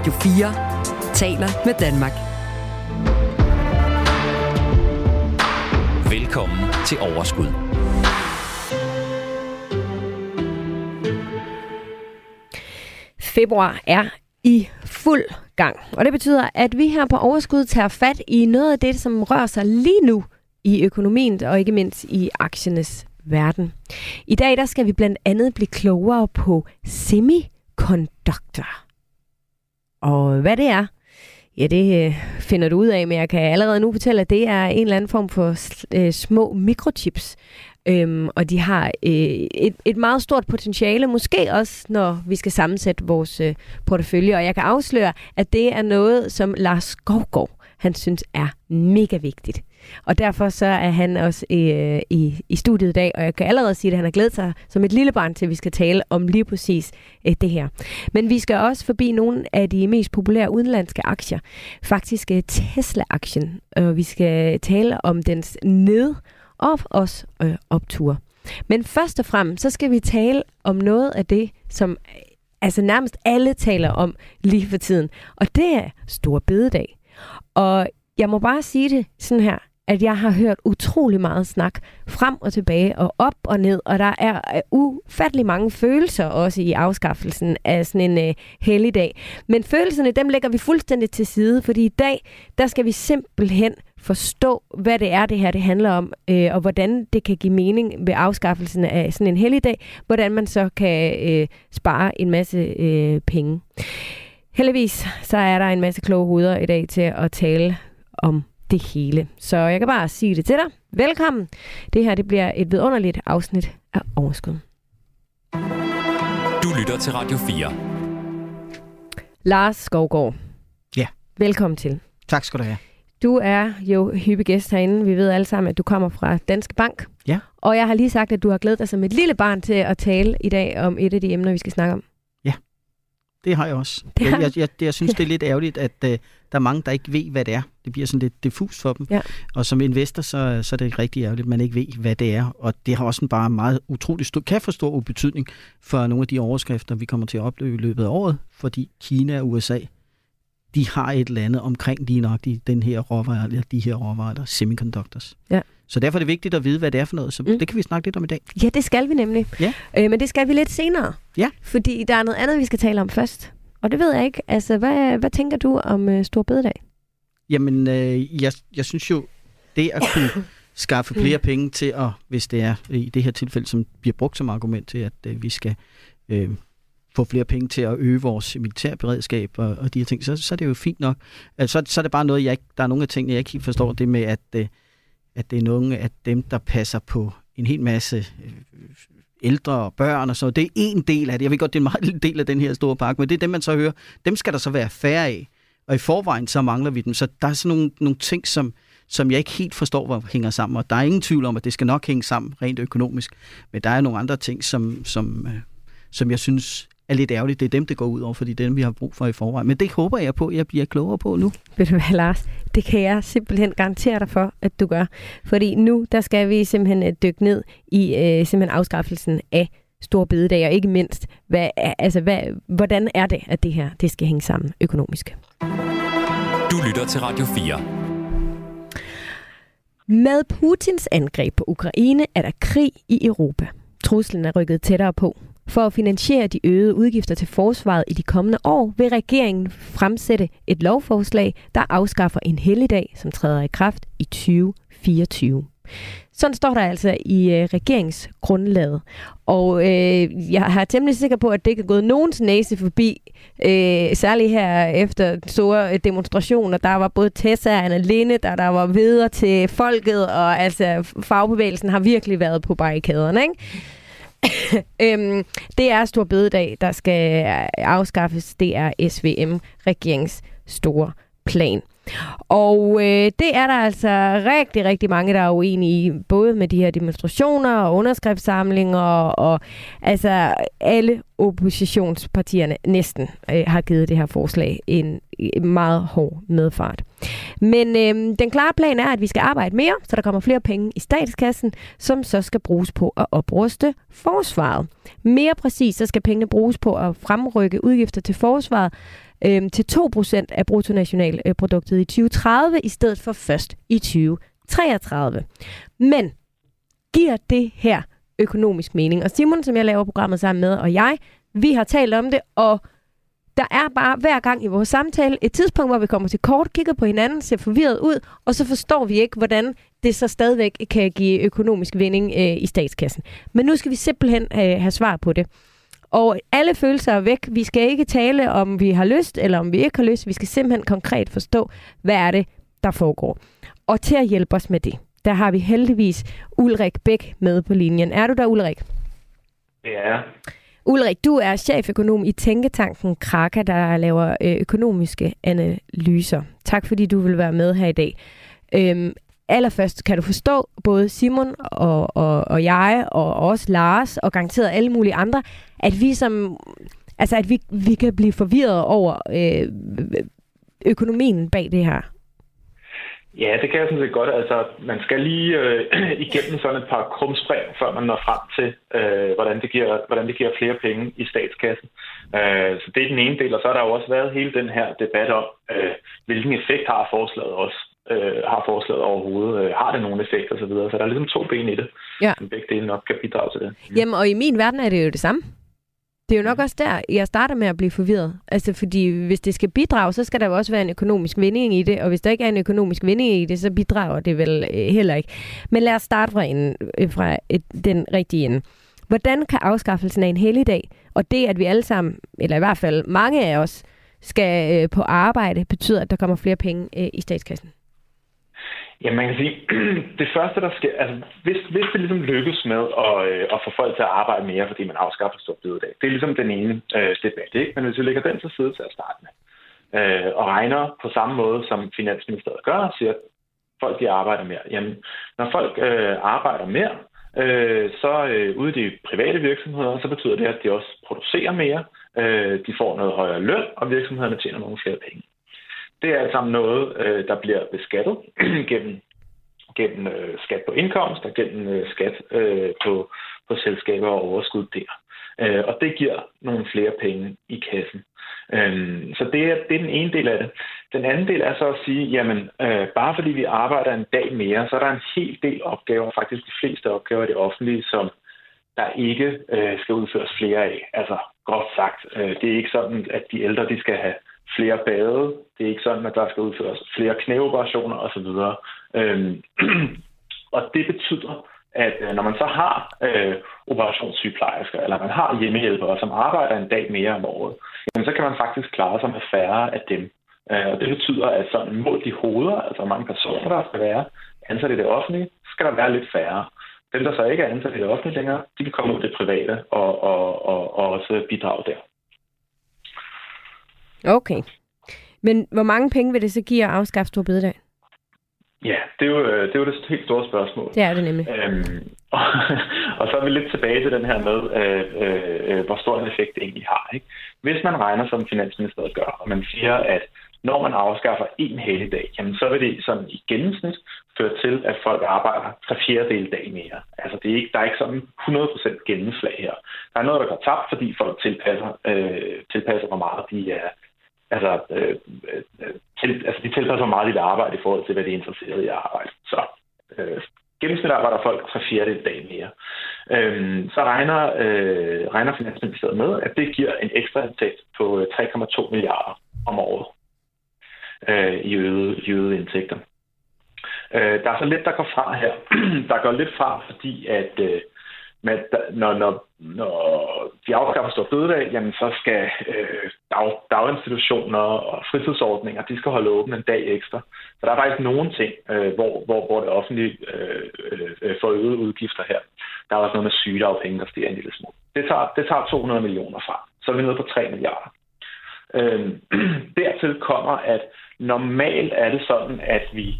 Radio 4 taler med Danmark. Velkommen til Overskud. Februar er i fuld gang, og det betyder, at vi her på Overskud tager fat i noget af det, som rører sig lige nu i økonomien og ikke mindst i aktiernes verden. I dag der skal vi blandt andet blive klogere på semiconductor. Og hvad det er, ja det øh, finder du ud af, men jeg kan allerede nu fortælle, at det er en eller anden form for øh, små mikrochips. Øhm, og de har øh, et, et meget stort potentiale, måske også når vi skal sammensætte vores øh, portefølje. Og jeg kan afsløre, at det er noget, som Lars Skovgaard, han synes er mega vigtigt. Og derfor så er han også øh, i, i studiet i dag, og jeg kan allerede sige, at han har glædet sig som et lille barn til, at vi skal tale om lige præcis øh, det her. Men vi skal også forbi nogle af de mest populære udenlandske aktier. Faktisk øh, Tesla-aktien. Og vi skal tale om dens ned- og også øh, optur. Men først og fremmest, så skal vi tale om noget af det, som øh, altså nærmest alle taler om lige for tiden. Og det er Stor Bededag. Og jeg må bare sige det sådan her, at jeg har hørt utrolig meget snak frem og tilbage og op og ned, og der er øh, ufattelig mange følelser også i afskaffelsen af sådan en uh, helligdag. Men følelserne, dem lægger vi fuldstændig til side, fordi i dag, der skal vi simpelthen forstå, hvad det er, det her det handler om, øh, og hvordan det kan give mening ved afskaffelsen af sådan en helligdag, hvordan man så kan øh, spare en masse øh, penge. Heldigvis så er der en masse kloge hoveder i dag til at tale om det hele. Så jeg kan bare sige det til dig. Velkommen. Det her det bliver et vidunderligt afsnit af Overskud. Du lytter til Radio 4. Lars Skovgaard. Ja. Velkommen til. Tak skal du have. Du er jo hyppig gæst herinde. Vi ved alle sammen, at du kommer fra Danske Bank. Ja. Og jeg har lige sagt, at du har glædet dig som et lille barn til at tale i dag om et af de emner, vi skal snakke om. Det har jeg også. Det har Jeg, jeg, jeg, jeg synes, det er lidt ærgerligt, at uh, der er mange, der ikke ved, hvad det er. Det bliver sådan lidt diffus for dem. Ja. Og som investor, så, så er det rigtig ærgerligt, at man ikke ved, hvad det er. Og det har også en bare meget utrolig stor, kan få stor betydning for nogle af de overskrifter, vi kommer til at opleve i løbet af året. Fordi Kina og USA, de har et eller andet omkring lige nok de, den her råvarer, eller de her råvarer, der semiconductors. Ja. Så derfor er det vigtigt at vide, hvad det er for noget. Så Mm. mm. det kan vi snakke lidt om i dag. Ja, det skal vi nemlig. Ja. Øh, men det skal vi lidt senere. Ja. Fordi der er noget andet, vi skal tale om først. Og det ved jeg ikke. Altså, hvad, hvad tænker du om øh, Stor Bededag? Jamen, øh, jeg, jeg synes jo, det at kunne skaffe flere penge til at, hvis det er i det her tilfælde, som bliver brugt som argument til, at øh, vi skal øh, få flere penge til at øge vores militærberedskab og, og de her ting, så, så er det jo fint nok. Altså, så, så er det bare noget, jeg ikke, der er nogle af tingene, jeg ikke helt forstår, det med, at, øh, at det er nogle af dem, der passer på en hel masse øh, ældre og børn og så. Det er en del af det. Jeg ved godt, det er en meget lille del af den her store pakke, men det er dem, man så hører. Dem skal der så være færre af. Og i forvejen, så mangler vi dem. Så der er sådan nogle, nogle ting, som, som jeg ikke helt forstår, hvor hænger sammen. Og der er ingen tvivl om, at det skal nok hænge sammen rent økonomisk. Men der er nogle andre ting, som, som, øh, som jeg synes er lidt ærgerligt. Det er dem, det går ud over, fordi det er dem, vi har brug for i forvejen. Men det håber jeg på, at jeg bliver klogere på nu. Ved du hvad, Lars? Det kan jeg simpelthen garantere dig for, at du gør. Fordi nu, der skal vi simpelthen øh, dykke ned i øh, simpelthen afskaffelsen af Stor Bededag, og ikke mindst, hvad, altså, hvad, hvordan er det, at det her det skal hænge sammen økonomisk? Du lytter til Radio 4. Med Putins angreb på Ukraine er der krig i Europa. Truslen er rykket tættere på. For at finansiere de øgede udgifter til forsvaret i de kommende år, vil regeringen fremsætte et lovforslag, der afskaffer en helligdag, som træder i kraft i 2024. Sådan står der altså i øh, regeringsgrundlaget. Og øh, jeg er temmelig sikker på, at det ikke er gået nogens næse forbi. Øh, særligt her efter store øh, demonstrationer. Der var både Tessa og Anna Linde, der, der var videre til folket, og altså fagbevægelsen har virkelig været på barrikaderne, ikke? øhm, det er Stor Bededag, der skal afskaffes. Det er SVM, regeringens store plan. Og øh, det er der altså rigtig, rigtig mange, der er uenige i, både med de her demonstrationer og underskriftssamlinger, og, og altså alle oppositionspartierne næsten øh, har givet det her forslag en, en meget hård medfart. Men øh, den klare plan er, at vi skal arbejde mere, så der kommer flere penge i statskassen, som så skal bruges på at opruste forsvaret. Mere præcis, så skal pengene bruges på at fremrykke udgifter til forsvaret øh, til 2% af bruttonationalproduktet i 2030, i stedet for først i 2033. Men giver det her økonomisk mening? Og Simon, som jeg laver programmet sammen med, og jeg, vi har talt om det, og der er bare hver gang i vores samtale et tidspunkt, hvor vi kommer til kort, kigger på hinanden, ser forvirret ud, og så forstår vi ikke, hvordan det så stadigvæk kan give økonomisk vinding øh, i statskassen. Men nu skal vi simpelthen øh, have svar på det. Og alle følelser er væk. Vi skal ikke tale om, vi har lyst, eller om vi ikke har lyst. Vi skal simpelthen konkret forstå, hvad er det, der foregår. Og til at hjælpe os med det, der har vi heldigvis Ulrik Bæk med på linjen. Er du der, Ulrik? Det er Ulrik, du er cheføkonom i Tænketanken Kraka, der laver øh, økonomiske analyser. Tak fordi du vil være med her i dag. Øhm, allerførst kan du forstå både Simon og, og, og jeg og også Lars og garanteret alle mulige andre, at vi som altså at vi, vi kan blive forvirret over øh, økonomien bag det her. Ja, det kan jeg sådan set godt. Altså, man skal lige øh, igennem sådan et par krumspring, før man når frem til, øh, hvordan, det giver, hvordan det giver flere penge i statskassen. Øh, så det er den ene del, og så har der jo også været hele den her debat om, øh, hvilken effekt har forslaget også. Øh, har forslaget overhovedet? Øh, har det nogen effekt osv.? Så, så der er ligesom to ben i det, ja. som begge dele nok kan bidrage til det. Mm. Jamen, og i min verden er det jo det samme. Det er jo nok også der, jeg starter med at blive forvirret. Altså, fordi hvis det skal bidrage, så skal der jo også være en økonomisk vinding i det, og hvis der ikke er en økonomisk vinding i det, så bidrager det vel øh, heller ikke. Men lad os starte fra, en, øh, fra et, den rigtige ende. Hvordan kan afskaffelsen af en helligdag, og det, at vi alle sammen, eller i hvert fald mange af os, skal øh, på arbejde, betyder, at der kommer flere penge øh, i statskassen? Ja, man kan sige, det første, der sker, altså hvis, hvis det ligesom lykkes med at, øh, at få folk til at arbejde mere, fordi man afskaffer stort bededag, det er ligesom den ene øh, debat, ikke? Men hvis vi lægger den til side til at starte med, øh, og regner på samme måde, som Finansministeriet gør, og siger, at folk de arbejder mere. Jamen, når folk øh, arbejder mere, øh, så øh, ude i de private virksomheder, så betyder det, at de også producerer mere, øh, de får noget højere løn, og virksomhederne tjener nogle flere penge. Det er alt sammen noget, øh, der bliver beskattet gennem, gennem øh, skat på indkomst og gennem øh, skat øh, på, på selskaber og overskud der. Øh, og det giver nogle flere penge i kassen. Øh, så det er, det er den ene del af det. Den anden del er så at sige, jamen øh, bare fordi vi arbejder en dag mere, så er der en hel del opgaver, faktisk de fleste opgaver i det offentlige, som der ikke øh, skal udføres flere af. Altså groft sagt, øh, det er ikke sådan, at de ældre de skal have flere bade. Det er ikke sådan, at der skal udføres flere knæoperationer osv. Øhm, og det betyder, at øh, når man så har øh, operationssygeplejersker, eller man har hjemmehjælpere, som arbejder en dag mere om året, jamen, så kan man faktisk klare sig med færre af dem. Øh, og det betyder, at sådan målt i hoveder, altså mange personer, der skal være ansat i det offentlige, skal der være lidt færre. Dem, der så ikke er ansat i det offentlige længere, de kan komme ud i det private og, og, og, og også bidrage der. Okay. Men hvor mange penge vil det så give at afskaffe stor bededag? Ja, det er, jo, øh, det er jo det helt store spørgsmål. Det er det nemlig. Øhm, og, og så er vi lidt tilbage til den her med, øh, øh, øh, hvor stor en effekt det egentlig har. Ikke? Hvis man regner, som Finansministeriet gør, og man siger, at når man afskaffer en helligdag, jamen så vil det sådan i gennemsnit føre til, at folk arbejder tre fjerdedel dag mere. Altså det er ikke, der er ikke sådan 100% gennemslag her. Der er noget, der går tabt, fordi folk tilpasser, øh, tilpasser hvor meget de er, altså, øh, øh, til, altså de tilpasser meget lidt arbejde i forhold til, hvad de er interesseret i at arbejde. Så øh, gennemsnit arbejder folk for fjerde dag mere. Øh, så regner, øh, regner Finansministeriet med, at det giver en ekstra indtægt på øh, 3,2 milliarder om året øh, i, øget, i øget indtægter. Øh, der er så lidt, der går fra her. der går lidt fra, fordi at øh, men når, når, når de afskaffer står fødedag, jamen så skal øh, dag, daginstitutioner og fritidsordninger, de skal holde åbent en dag ekstra. Så der er faktisk nogle ting, øh, hvor, hvor, hvor det offentlige øh, øh, får øget udgifter her. Der er også noget med sygedagpenge, der stiger en lille smule. Det tager, det tager 200 millioner fra. Så er vi nede på 3 milliarder. Øh, dertil kommer, at normalt er det sådan, at vi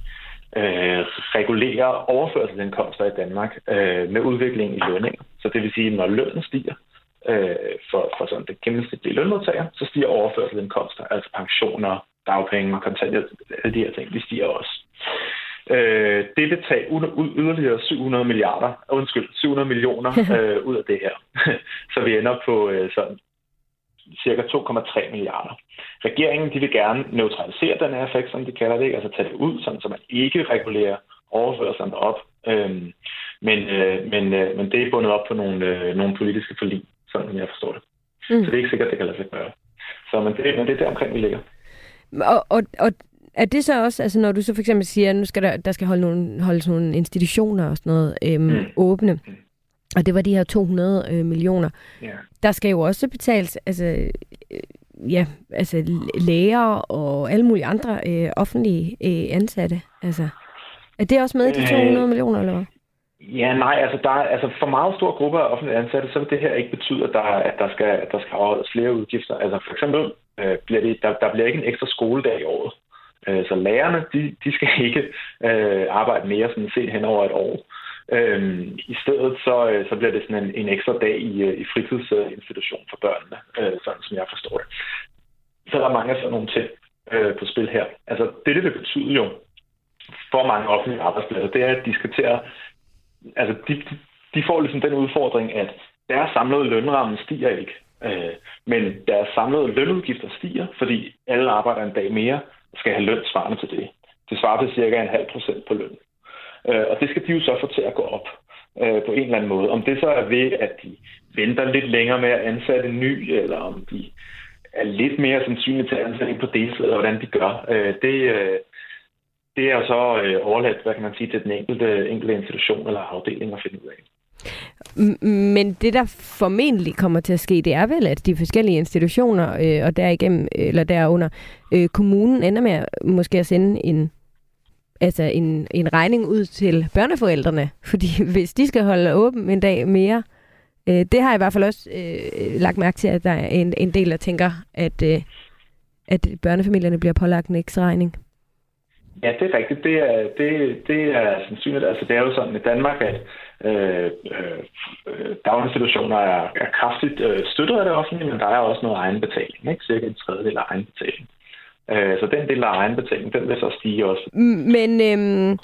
øh, regulerer overførselsindkomster i Danmark øh, med udviklingen i lønninger. Så det vil sige, at når lønnen stiger, øh, for, for sådan det gennemsnitlige lønmodtager, så stiger overførselsindkomster, altså pensioner, dagpenge, kontanthjælp, alle de her ting, de stiger også. Øh, det vil tage yderligere 700 milliarder, undskyld, 700 millioner øh, ud af det her. så vi ender på øh, sådan cirka 2,3 milliarder. Regeringen de vil gerne neutralisere den her effekt, som de kalder det, altså tage det ud, sådan, så man ikke regulerer overførslerne op. Øhm, men, øh, men, øh, men det er bundet op på nogle, øh, nogle politiske forlig, sådan jeg forstår det. Mm. Så det er ikke sikkert, det kan lade sig gøre. Så men det, men det er der omkring, vi ligger. Og, og, og er det så også, altså når du så for eksempel siger, at nu skal der, der skal holde nogle, holdes nogle institutioner og sådan noget øhm, mm. åbne, mm. Og det var de her 200 øh, millioner, yeah. der skal jo også betales, altså, øh, ja, altså læger og alle mulige andre øh, offentlige øh, ansatte. Altså, er det også med i de 200 øh, millioner, eller hvad? Ja, nej, altså, der er, altså for meget stor gruppe af offentlige ansatte, så vil det her ikke betyde, at der, at der, skal, at der skal afholdes flere udgifter. Altså for eksempel øh, bliver det, der, der bliver ikke en ekstra skoledag i året. Øh, så lærerne, de, de skal ikke øh, arbejde mere sådan set hen over et år. Øh, I stedet så, øh, så bliver det sådan en, en ekstra dag i, øh, i fritidsinstitution for børnene, øh, sådan som jeg forstår det. Så der er mange af sådan nogle ting øh, på spil her. Altså det, det vil betyde jo for mange offentlige arbejdspladser, det er, at altså, de skal til at altså de, de får ligesom den udfordring, at deres samlede lønramme stiger ikke. Øh, men deres samlede lønudgifter stiger, fordi alle arbejder en dag mere og skal have løn svarende til det. Det svarer til cirka en halv procent på løn. Øh, og det skal de jo så få til at gå op øh, på en eller anden måde. Om det så er ved, at de venter lidt længere med at ansætte en ny, eller om de er lidt mere sandsynlige til at ansætte på deltid, eller hvordan de gør, øh, det, øh, det er så øh, overladt, hvad kan man sige, til den enkelte, enkelte institution eller afdeling at finde ud af. Men det, der formentlig kommer til at ske, det er vel, at de forskellige institutioner, øh, og derigennem, eller derunder, øh, kommunen ender med måske at sende en, altså en, en regning ud til børneforældrene. Fordi hvis de skal holde åben en dag mere, øh, det har jeg i hvert fald også øh, lagt mærke til, at der er en, en del, der tænker, at, øh, at børnefamilierne bliver pålagt en ekstra regning. Ja, det er rigtigt. Det er, det, det er sandsynligt. Altså, det er jo sådan i Danmark, at øh, øh, daginstitutioner er, er kraftigt øh, støttet af det offentlige, men der er også noget egenbetaling. Ikke? Cirka en tredjedel af egenbetaling. Øh, så den del af egenbetaling, den vil så stige også. Men øh,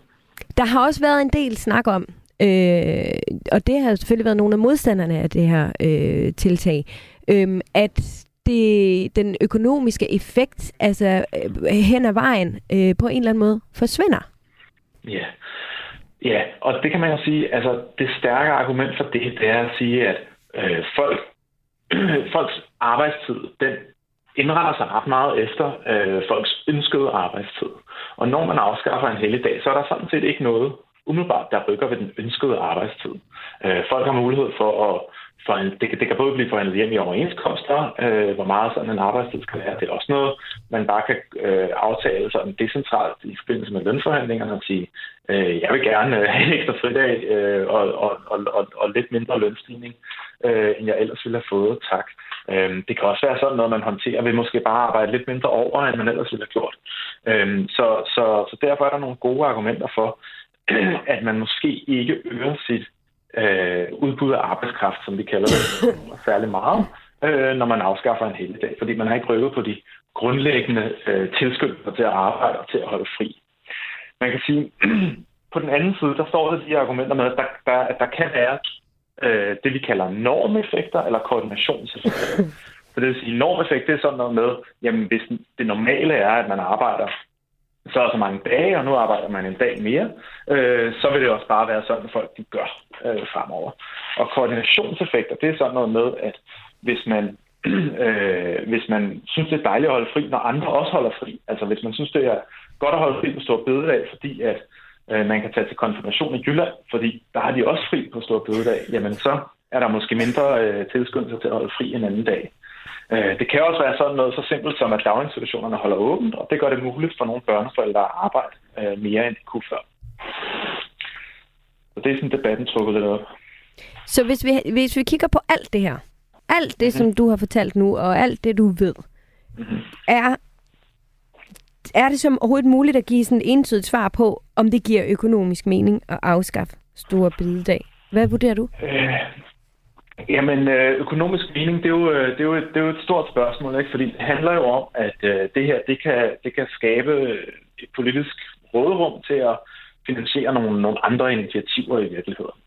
der har også været en del snak om, øh, og det har selvfølgelig været nogle af modstanderne af det her øh, tiltag, øh, at det, den økonomiske effekt altså øh, hen ad vejen øh, på en eller anden måde forsvinder. Ja. ja, og det kan man jo sige, altså det stærke argument for det, det er at sige, at øh, folk, folks arbejdstid, den indretter sig ret meget efter øh, folks ønskede arbejdstid. Og når man afskaffer en helligdag, så er der sådan set ikke noget umiddelbart, der rykker ved den ønskede arbejdstid. Øh, folk har mulighed for at forhandlet, det, det kan både blive forhandlet hjem i overenskomster, øh, hvor meget sådan en arbejdstid skal være. Det er også noget, man bare kan øh, aftale sådan decentralt i forbindelse med lønforhandlingerne og sige, øh, jeg vil gerne øh, have en ekstra fridag øh, og, og, og, og, og lidt mindre lønstigning, øh, end jeg ellers ville have fået. Tak. Øh, det kan også være sådan noget, man håndterer ved måske bare arbejde lidt mindre over, end man ellers ville have gjort. Øh, så, så, så derfor er der nogle gode argumenter for, at man måske ikke øger sit øh, udbud af arbejdskraft, som vi kalder det, særlig meget, øh, når man afskaffer en hel dag, fordi man har ikke rykket på de grundlæggende øh, tilskyndelser til at arbejde og til at holde fri. Man kan sige, på den anden side, der står der de argumenter med, at der, der, at der kan være øh, det, vi kalder normeffekter eller koordinationseffekter. Så det vil sige, normeffekt, det er sådan noget med, jamen hvis det normale er, at man arbejder så og så mange dage, og nu arbejder man en dag mere, øh, så vil det også bare være sådan, at folk de gør øh, fremover. Og koordinationseffekter, det er sådan noget med, at hvis man, øh, hvis man synes, det er dejligt at holde fri, når andre også holder fri, altså hvis man synes, det er godt at holde fri på Stor Bededag, fordi at øh, man kan tage til konfirmation i Jylland, fordi der har de også fri på Stor Bededag, jamen så er der måske mindre øh, tilskyndelse til at holde fri en anden dag. Øh, det kan også være sådan noget så simpelt som, at daginstitutionerne holder åbent, og det gør det muligt for nogle børneforældre at arbejde øh, mere, end de kunne før. Så det er sådan debatten trukket lidt op. Så hvis vi, hvis vi kigger på alt det her, alt det, mm-hmm. som du har fortalt nu, og alt det, du ved, mm-hmm. er, er det som overhovedet muligt at give sådan et entydigt svar på, om det giver økonomisk mening at afskaffe store bededag? Hvad vurderer du? Øh, Jamen, øh, økonomisk mening, det er, jo, øh, det, er jo, det er jo et stort spørgsmål, ikke? fordi det handler jo om, at øh, det her det kan, det kan skabe et politisk råderum til at finansiere nogle, nogle andre initiativer i virkeligheden.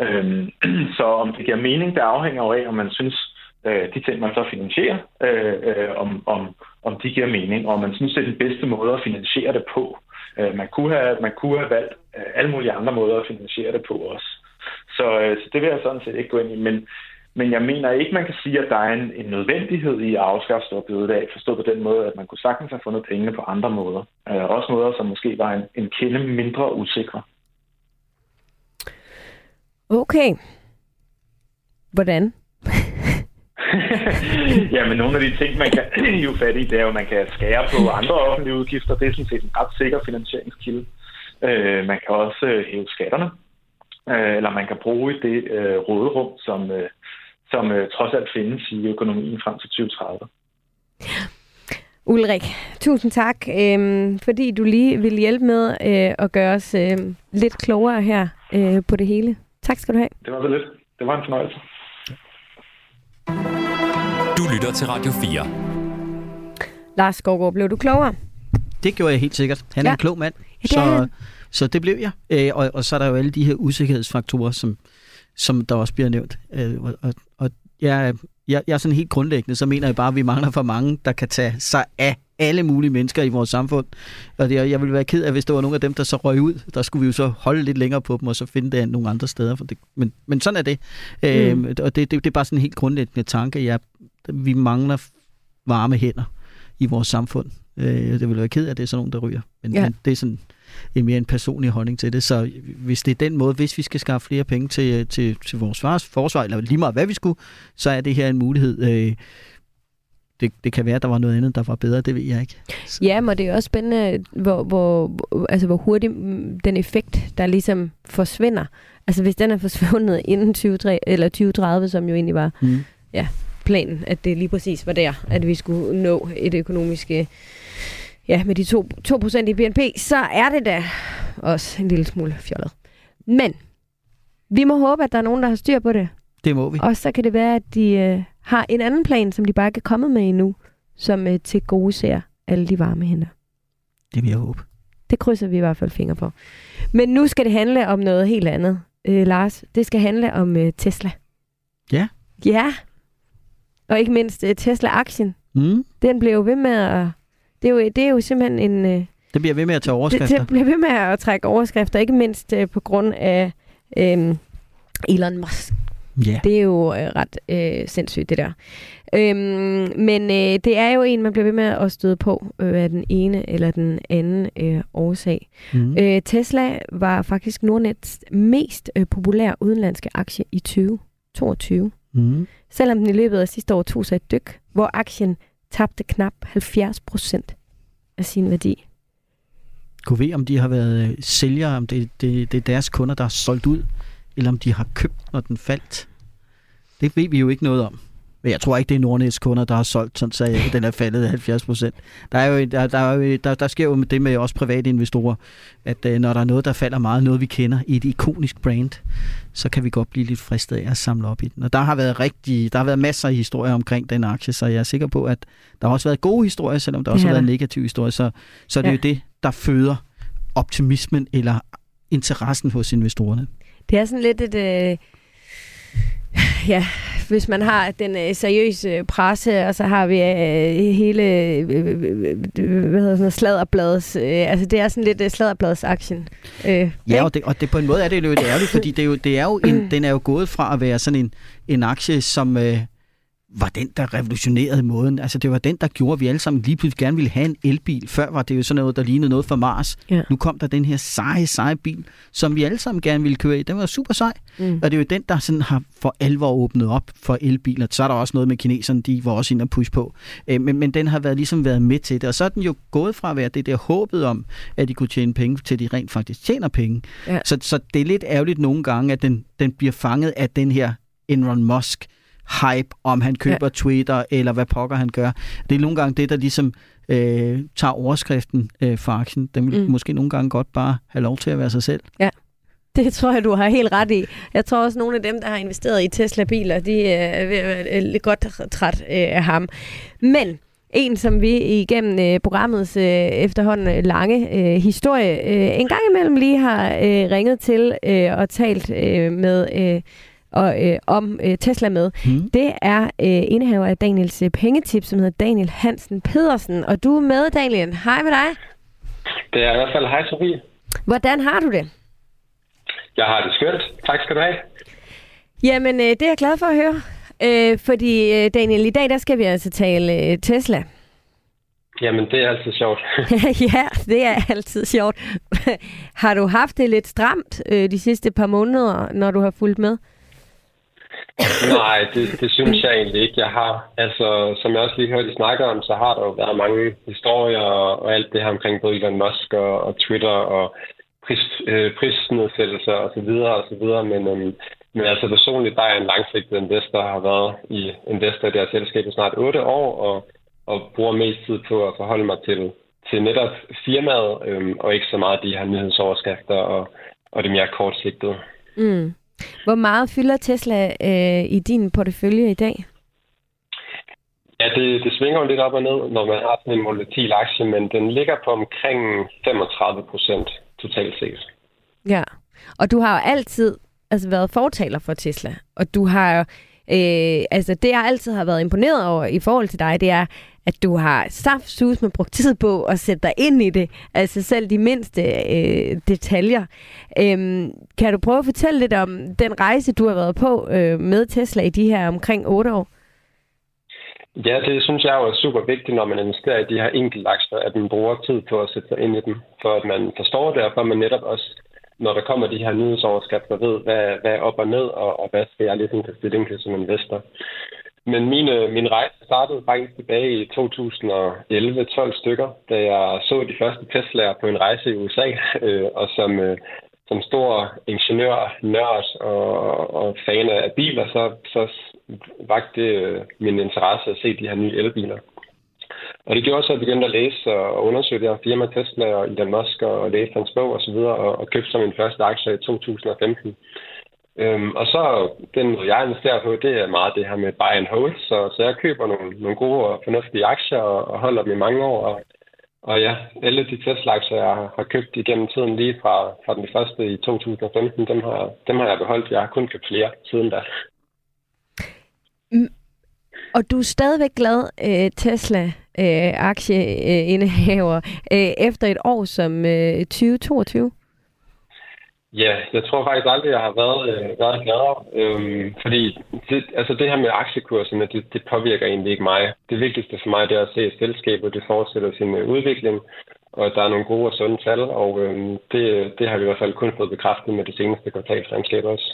Øhm, så om det giver mening, det afhænger jo af, om man synes, øh, de ting, man så finansierer, øh, øh, om, om, om de giver mening, og om man synes, det er den bedste måde at finansiere det på. Øh, man, kunne have, man kunne have valgt øh, alle mulige andre måder at finansiere det på også. Så, øh, så det vil jeg sådan set ikke gå ind i. Men, men jeg mener ikke, man kan sige, at der er en, en nødvendighed i at afskaffe store bededag, forstået på den måde, at man kunne sagtens have fundet pengene på andre måder. Øh, også måder, som måske var en, en kende mindre usikre. Okay. Hvordan? ja, men nogle af de ting, man kan jo fat i, det er jo, at man kan skære på andre offentlige udgifter. Det er sådan set en ret sikker finansieringskilde. Øh, man kan også øh, hæve skatterne, øh, eller man kan bruge det øh, råderum, som, øh, som øh, trods alt findes i økonomien frem til 2030. Ulrik, tusind tak, øh, fordi du lige vil hjælpe med øh, at gøre os øh, lidt klogere her øh, på det hele. Tak skal du have. Det var så lidt. Det var en fornøjelse. Du lytter til Radio 4. Lars Skovgaard, blev du klogere? Det gjorde jeg helt sikkert. Han er Ja. en klog mand. Ja, det er så, han. Så det blev jeg. Øh, og, og så er der jo alle de her usikkerhedsfaktorer, som, som der også bliver nævnt. Øh, og og, og jeg, jeg, jeg er sådan helt grundlæggende, så mener jeg bare, at vi mangler for mange, der kan tage sig af alle mulige mennesker i vores samfund. Og det, jeg ville være ked af, hvis der var nogle af dem, der så røg ud. Der skulle vi jo så holde lidt længere på dem, og så finde det nogle andre steder. For det, men, men sådan er det. Mm. Øh, og det, det, det er bare sådan en helt grundlæggende tanke. Jeg, vi mangler varme hænder i vores samfund. Øh, det ville være ked af, at det er sådan nogen, der ryger. Men, Ja. ja. men det er sådan en mere en personlig holdning til det. Så hvis det er den måde, hvis vi skal skaffe flere penge til, til, til vores forsvar, eller lige meget hvad vi skulle, så er det her en mulighed. Øh, det, det kan være, at der var noget andet, der var bedre, det ved jeg ikke. Ja, men det er også spændende, hvor, hvor, altså, hvor hurtigt mm, den effekt, der ligesom forsvinder. Altså hvis den er forsvundet inden 20, eller 2030, som jo egentlig var Mm. planen, at det lige præcis var der, at vi skulle nå et økonomisk, øh, ja, med de 2, 2% i BNP, så er det da også en lille smule fjollet. Men vi må håbe, at der er nogen, der har styr på det. Det må vi. Og så kan det være, at de øh, har en anden plan, som de bare ikke er kommet med endnu, som øh, til gode ser alle de varme hænder. Det vil jeg håbe. Det krydser vi i hvert fald fingre på. Men nu skal det handle om noget helt andet, øh, Lars. Det skal handle om øh, Tesla. Ja. Ja. Og ikke mindst øh, Tesla-aktien. Mm. Den blev jo ved med at... Det er jo, det er jo simpelthen en... Øh, Det bliver ved med at tage det, overskrifter. det bliver ved med at trække overskrifter, ikke mindst øh, på grund af øh, Elon Musk. Ja. Det er jo øh, ret øh, sindssygt, det der. Øhm, men øh, det er jo en, man bliver ved med at støde på øh, af den ene eller den anden øh, årsag. Mm. Øh, Tesla var faktisk Nordnets mest øh, populære udenlandske aktie i 2022. Mm. Selvom den i løbet af sidste år tog sig et dyk, hvor aktien tabte knap 70 procent af sin værdi. Kunne vi, om de har været øh, sælgere, om det, det, det er deres kunder, der har solgt ud, eller om de har købt, når den faldt. Det ved vi jo ikke noget om. Men jeg tror ikke, det er Nordnets kunder, der har solgt, sådan så den er faldet 70 procent. Der, er jo, der, der, er jo, der, der sker jo med det med også private investorer, at øh, når der er noget, der falder meget, noget vi kender i et ikonisk brand, så kan vi godt blive lidt fristet af at samle op i den. Og der har været rigtig, der har været masser af historier omkring den aktie, så jeg er sikker på, at der har også været gode historier, selvom der også har har været negative historier. Så, så det er Ja. jo det, der føder optimismen eller interessen hos investorerne. Det er sådan lidt et... Øh, ja, hvis man har den øh, seriøse presse, og så har vi øh, hele øh, hvad hedder sådan. Øh, altså, det er sådan lidt øh, sladderbladets aktien. Øh, Ja, og, det, og det, på en måde er det jo lidt ærgerligt, fordi det er jo, det er jo en, den er jo gået fra at være sådan en, en aktie, som øh, var den, der revolutionerede måden. Altså det var den, der gjorde, at vi alle sammen lige pludselig gerne ville have en elbil. Før var det jo sådan noget, der lignede noget fra Mars. Ja. Nu kom der den her seje, seje bil, som vi alle sammen gerne ville køre i. Den var super sej. Mm. Og det er jo den, der sådan har for alvor åbnet op for elbiler. Så er der også noget med kineserne, de var også ind og push på. Øh, Men, men den har været, ligesom været med til det. Og så er den jo gået fra at være det der håbet om, at de kunne tjene penge, til de rent faktisk tjener penge. Ja. Så, så det er lidt ærgerligt nogle gange, at den, den bliver fanget af den her Elon Musk hype, om han køber ja. Twitter, eller hvad pokker han gør. Det er nogle gange det, der ligesom øh, tager overskriften øh, for aktien. Den vil Mm. måske nogle gange godt bare have lov til at være sig selv. Det tror jeg, du har helt ret i. Jeg tror også, at nogle af dem, der har investeret i Tesla-biler, de er at være lidt godt træt af ham. Men en, som vi igennem øh, programmets øh, efterhånden lange øh, historie øh, en gang imellem lige har øh, ringet til øh, og talt øh, med øh, og, øh, om øh, Tesla med, mm. det er øh, indehaver af Daniels øh, pengetip, som hedder Daniel Hansen Pedersen. Og du er med, Daniel. Hej med dig. Det er i hvert fald hej, Sofie. Hvordan har du det? Jeg har det skønt. Tak skal du have. Jamen, øh, det er jeg glad for at høre. Øh, fordi, øh, Daniel, i dag der skal vi altså tale øh, Tesla. Jamen, det er altid sjovt. ja, det er altid sjovt. har du haft det lidt stramt øh, de sidste par måneder, når du har fulgt med? Nej, det, det synes jeg egentlig ikke, jeg har. Altså, som jeg også lige hørte I snakker om, så har der jo været mange historier og, og alt det her omkring både Elon Musk og, og Twitter og pris, øh, prisnedsættelser og så videre og så videre. Men, øhm, men altså personligt, der er en langsigtet investor, har været i investor i det her selskab i snart 8 år, og, og bruger mest tid på at forholde mig til, til netop firmaet, øhm, og ikke så meget de her nyhedsoverskrifter og, og det mere kortsigtede. Mm. Hvor meget fylder Tesla øh, i din portefølje i dag? Ja, det, det svinger jo lidt op og ned, når man har sådan en volatil aktie, men den ligger på omkring 35 procent totalt set. Ja, og du har jo altid altså, været fortaler for Tesla, og du har øh, altså det jeg altid har været imponeret over i forhold til dig, det er, at du har saftsus med brugt tid på at sætte dig ind i det, altså selv de mindste øh, detaljer. Øhm, kan du prøve at fortælle lidt om den rejse, du har været på øh, med Tesla i de her omkring otte år? Ja, det synes jeg er super vigtigt, når man investerer i de her enkeltaktier, at man bruger tid på at sætte sig ind i dem, for at man forstår det, og for at man netop også, når der kommer de her nyhedsoverskrifter, ved, hvad, hvad er op og ned, og, og hvad skal jeg ligesom tage stilling til som investor. Men min, min rejse startede faktisk tilbage i 2011, 12 stykker, da jeg så de første Tesla'er på en rejse i USA, øh, og som, øh, som stor ingeniør, nørd og, og fan af biler, så, så vagte det øh, min interesse at se de her nye elbiler. Og det gjorde så, at jeg begyndte at læse og undersøge det her firma Tesla og Elon Musk og læse hans bog osv. Og, og, og købte så min første aktie i 2015. Øhm, og så den måde, jeg investerer på, det er meget det her med buy and hold. Så, så jeg køber nogle, nogle gode og fornuftige aktier og, og holder dem i mange år. Og, og ja, alle de Tesla-aktier, jeg har købt igennem tiden lige fra, fra den første i 2015, dem har, dem har jeg beholdt. Jeg har kun købt flere siden da. Mm. Og du er stadigvæk glad øh, Tesla-aktieindehaver øh, øh, øh, efter et år som øh, 2022? Ja, jeg tror faktisk aldrig, jeg har været, øh, været gladere. Øhm, fordi det, altså det her med aktiekurserne, det, det påvirker egentlig ikke mig. Det vigtigste for mig det er at se, at selskabet det fortsætter sin øh, udvikling, og at der er nogle gode og sunde tal. Og øhm, det, det har vi i hvert fald kun fået bekræftet med det seneste kvartalsregnskab også.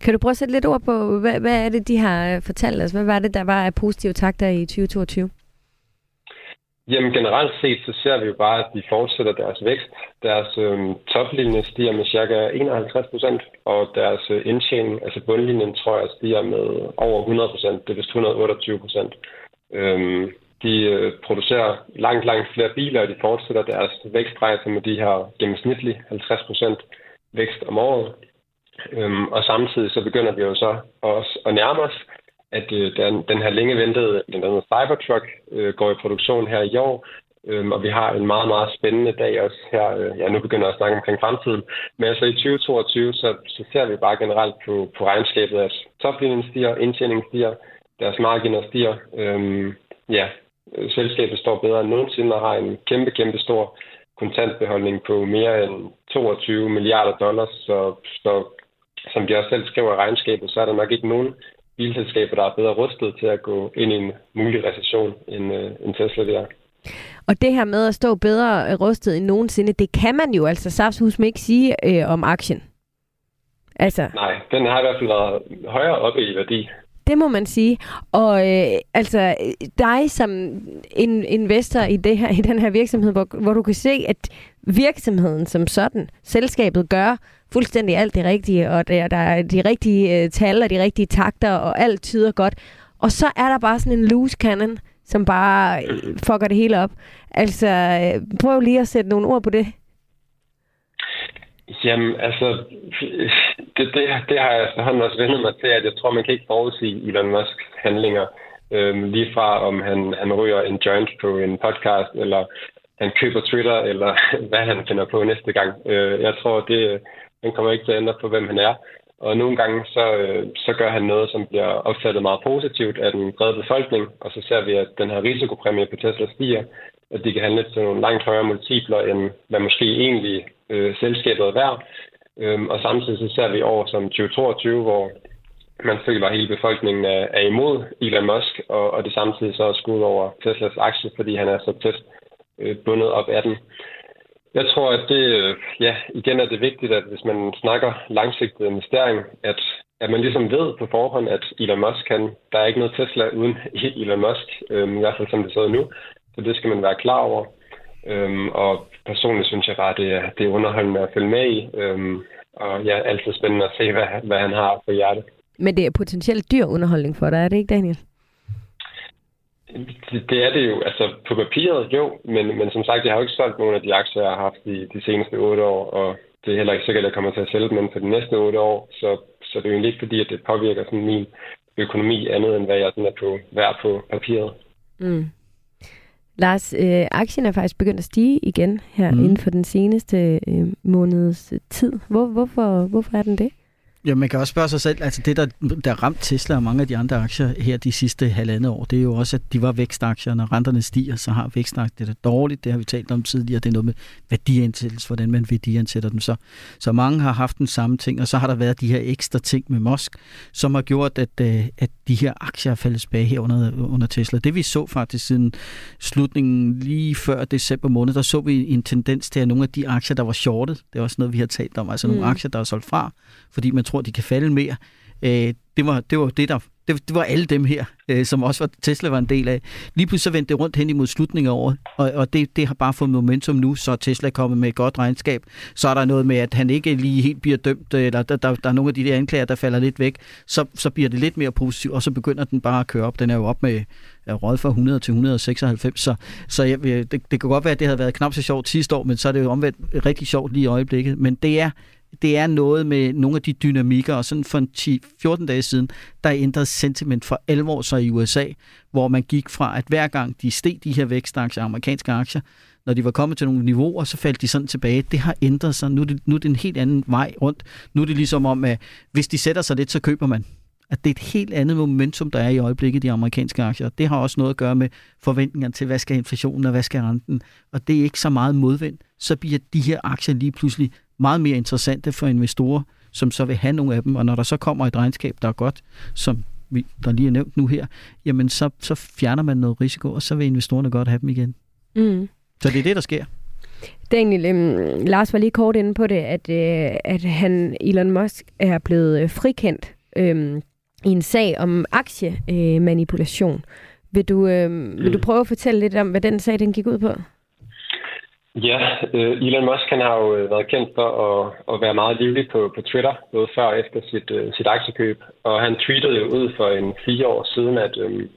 Kan du prøve at sætte lidt ord på, hvad, hvad er det, de har øh, fortalt os? Hvad var det, der var af positive takter i 2022? Jamen generelt set, så ser vi jo bare, at de fortsætter deres vækst. Deres øh, toplinje stiger med ca. 51 procent, og deres øh, indtjening, altså bundlinjen, tror jeg, stiger med over 100 procent. Det er vist 128 procent. Øh, de øh, producerer langt, langt flere biler, og de fortsætter deres vækstrejse med de her gennemsnitlige 50 procent vækst om året. Øhm, og samtidig så begynder vi jo så også at nærme os at øh, den, den her længe ventede blandt andet Cybertruck øh, går i produktion her i år, Øhm, og vi har en meget, meget spændende dag også her. Øh, ja, nu begynder jeg at snakke omkring fremtiden. Men altså i 2022, så, så ser vi bare generelt på, på regnskabet, at toplinjen stiger, indtjeningen stiger, deres marginer stiger. Øhm, ja, øh, selskabet står bedre end nogensinde og har en kæmpe, kæmpe stor kontantbeholdning på mere end 22 milliarder dollars. Så, så som de også selv skriver i regnskabet, så er der nok ikke nogen bilselskaber, der er bedre rustet til at gå ind i en mulig recession end, øh, end Tesla der. Og det her med at stå bedre rustet end nogensinde, det kan man jo altså saftsus ikke sige øh, om aktien. Altså. Nej, den har i hvert fald været højere oppe i værdi. Det må man sige. Og øh, altså dig som en investor i, det her, i den her virksomhed, hvor, hvor du kan se, at virksomheden som sådan, selskabet gør fuldstændig alt det rigtige, og der, der er de rigtige øh, tal og de rigtige takter, og alt tyder godt. Og så er der bare sådan en loose cannon, som bare øh, fucker det hele op. Altså, øh, prøv lige at sætte nogle ord på det. Jamen, altså, det, det, det har jeg efterhånden også vendt mig til, at jeg tror, man kan ikke forudsige Elon Musks handlinger. Øhm, lige fra, om han, han ryger en joint på en podcast, eller han køber Twitter, eller hvad han finder på næste gang. Øh, jeg tror, det, han kommer ikke til at ændre på, hvem han er. Og nogle gange, så, øh, så gør han noget, som bliver opfattet meget positivt af den brede befolkning, og så ser vi, at den her risikopræmie på Tesla stiger, at de kan handle til nogle langt højere multipler, end hvad måske egentlig øh, selskabet er værd. Øhm, og samtidig så ser vi år som 2022, hvor man føler, at hele befolkningen er, er imod Elon Musk, og, og det samtidig så er skudt over Teslas aktie, fordi han er så tæt øh, bundet op af den. Jeg tror, at det, øh, ja, igen er det vigtigt, at hvis man snakker langsigtet investering, at, at man ligesom ved på forhånd, at Elon Musk kan, der er ikke noget Tesla uden Elon Musk, øh, i hvert fald som det sidder nu, så det skal man være klar over. Øhm, og personligt synes jeg bare, det er, det er underholdende at følge med i. Øhm, og ja, altid spændende at se, hvad, hvad han har på hjertet. Men det er potentielt dyr underholdning for dig, er det ikke, Daniel? Det, det er det jo. Altså på papiret jo, men, men som sagt, jeg har jo ikke solgt nogen af de aktier, jeg har haft de, de seneste otte år, og det er heller ikke sikkert, at jeg kommer til at sælge dem for de næste otte år, så, så det er jo egentlig ikke fordi, at det påvirker sådan min økonomi andet, end hvad jeg sådan er på værd på papiret. Mm. Lars, øh, aktien er faktisk begyndt at stige igen her mm. inden for den seneste øh, måneds tid. Hvor, hvorfor, hvorfor er den det? Ja, man kan også spørge sig selv, altså det, der, der ramt Tesla og mange af de andre aktier her de sidste halvandet år, det er jo også, at de var vækstaktier. Når renterne stiger, så har vækstaktier det dårligt. Det har vi talt om tidligere. Det er noget med værdiansættelse, hvordan man værdiansætter dem. Så, så mange har haft den samme ting, og så har der været de her ekstra ting med Musk, som har gjort, at, øh, at de her aktier er faldet tilbage her under, under Tesla. Det vi så faktisk siden slutningen lige før december måned, der så vi en tendens til, at nogle af de aktier, der var shortet, det er også noget, vi har talt om, altså mm. nogle aktier, der er solgt fra, fordi man tror, de kan falde mere. Øh, det, var, det var det, der det, det var alle dem her, øh, som også var Tesla var en del af. Lige pludselig så vendte det rundt hen imod slutningen af året, og, og det, det har bare fået momentum nu, så Tesla er kommet med et godt regnskab. Så er der noget med, at han ikke lige helt bliver dømt, øh, eller der, der, der er nogle af de der anklager, der falder lidt væk. Så, så bliver det lidt mere positivt, og så begynder den bare at køre op. Den er jo op med råd fra 100 til 196, så, så jeg, øh, det, det kan godt være, at det havde været knap så sjovt sidste år, men så er det jo omvendt rigtig sjovt lige i øjeblikket. Men det er det er noget med nogle af de dynamikker, og sådan for 10-14 dage siden, der ændrede sentiment for alvor sig i USA, hvor man gik fra, at hver gang de steg de her vækstaktier, amerikanske aktier, når de var kommet til nogle niveauer, så faldt de sådan tilbage. Det har ændret sig. Nu er det, nu er det en helt anden vej rundt. Nu er det ligesom om, at hvis de sætter sig lidt, så køber man. At det er et helt andet momentum, der er i øjeblikket i de amerikanske aktier. Det har også noget at gøre med forventningerne til, hvad skal inflationen og hvad skal renten. Og det er ikke så meget modvind. Så bliver de her aktier lige pludselig meget mere interessante for investorer, som så vil have nogle af dem. Og når der så kommer et regnskab, der er godt, som vi, der lige er nævnt nu her, jamen så, så fjerner man noget risiko, og så vil investorerne godt have dem igen. Mm. Så det er det, der sker. Daniel, øhm, Lars var lige kort inde på det, at, øh, at han, Elon Musk er blevet øh, frikendt øh, i en sag om aktiemanipulation. Øh, vil, du, øh, vil du prøve at fortælle lidt om, hvad den sag den gik ud på? Ja, øh, Elon Musk han har jo øh, været kendt for at, at være meget livlig på, på Twitter, både før og efter sit, uh, sit aktiekøb. Og han tweetede jo ud for en fire år siden, at øhm,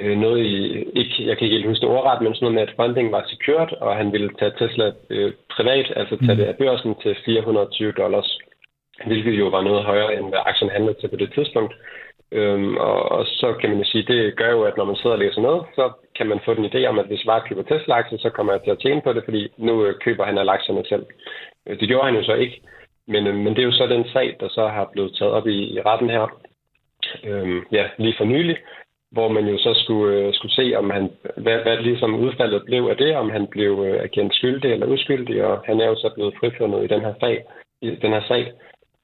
øh, noget i, ikke, jeg kan ikke helt huske det ordret, men sådan noget med, at funding var secured, og han ville tage Tesla øh, privat, altså tage det af børsen til 420 dollars, hvilket jo var noget højere, end hvad aktien handlede til på det tidspunkt. Øhm, og, og så kan man jo sige, det gør jo, at når man sidder og læser noget, så kan man få den idé om, at hvis bare køber Tesla-aktier, så kommer jeg til at tjene på det, fordi nu øh, køber han alle aktierne selv. Øh, det gjorde han jo så ikke. Men, øh, men det er jo så den sag, der så har blevet taget op i, i retten her, øhm, ja, lige for nylig, hvor man jo så skulle, øh, skulle se, om han, hvad, hvad ligesom udfaldet blev af det, om han blev øh, agent skyldig eller uskyldig, og han er jo så blevet frifundet i den her sag. I den her sag.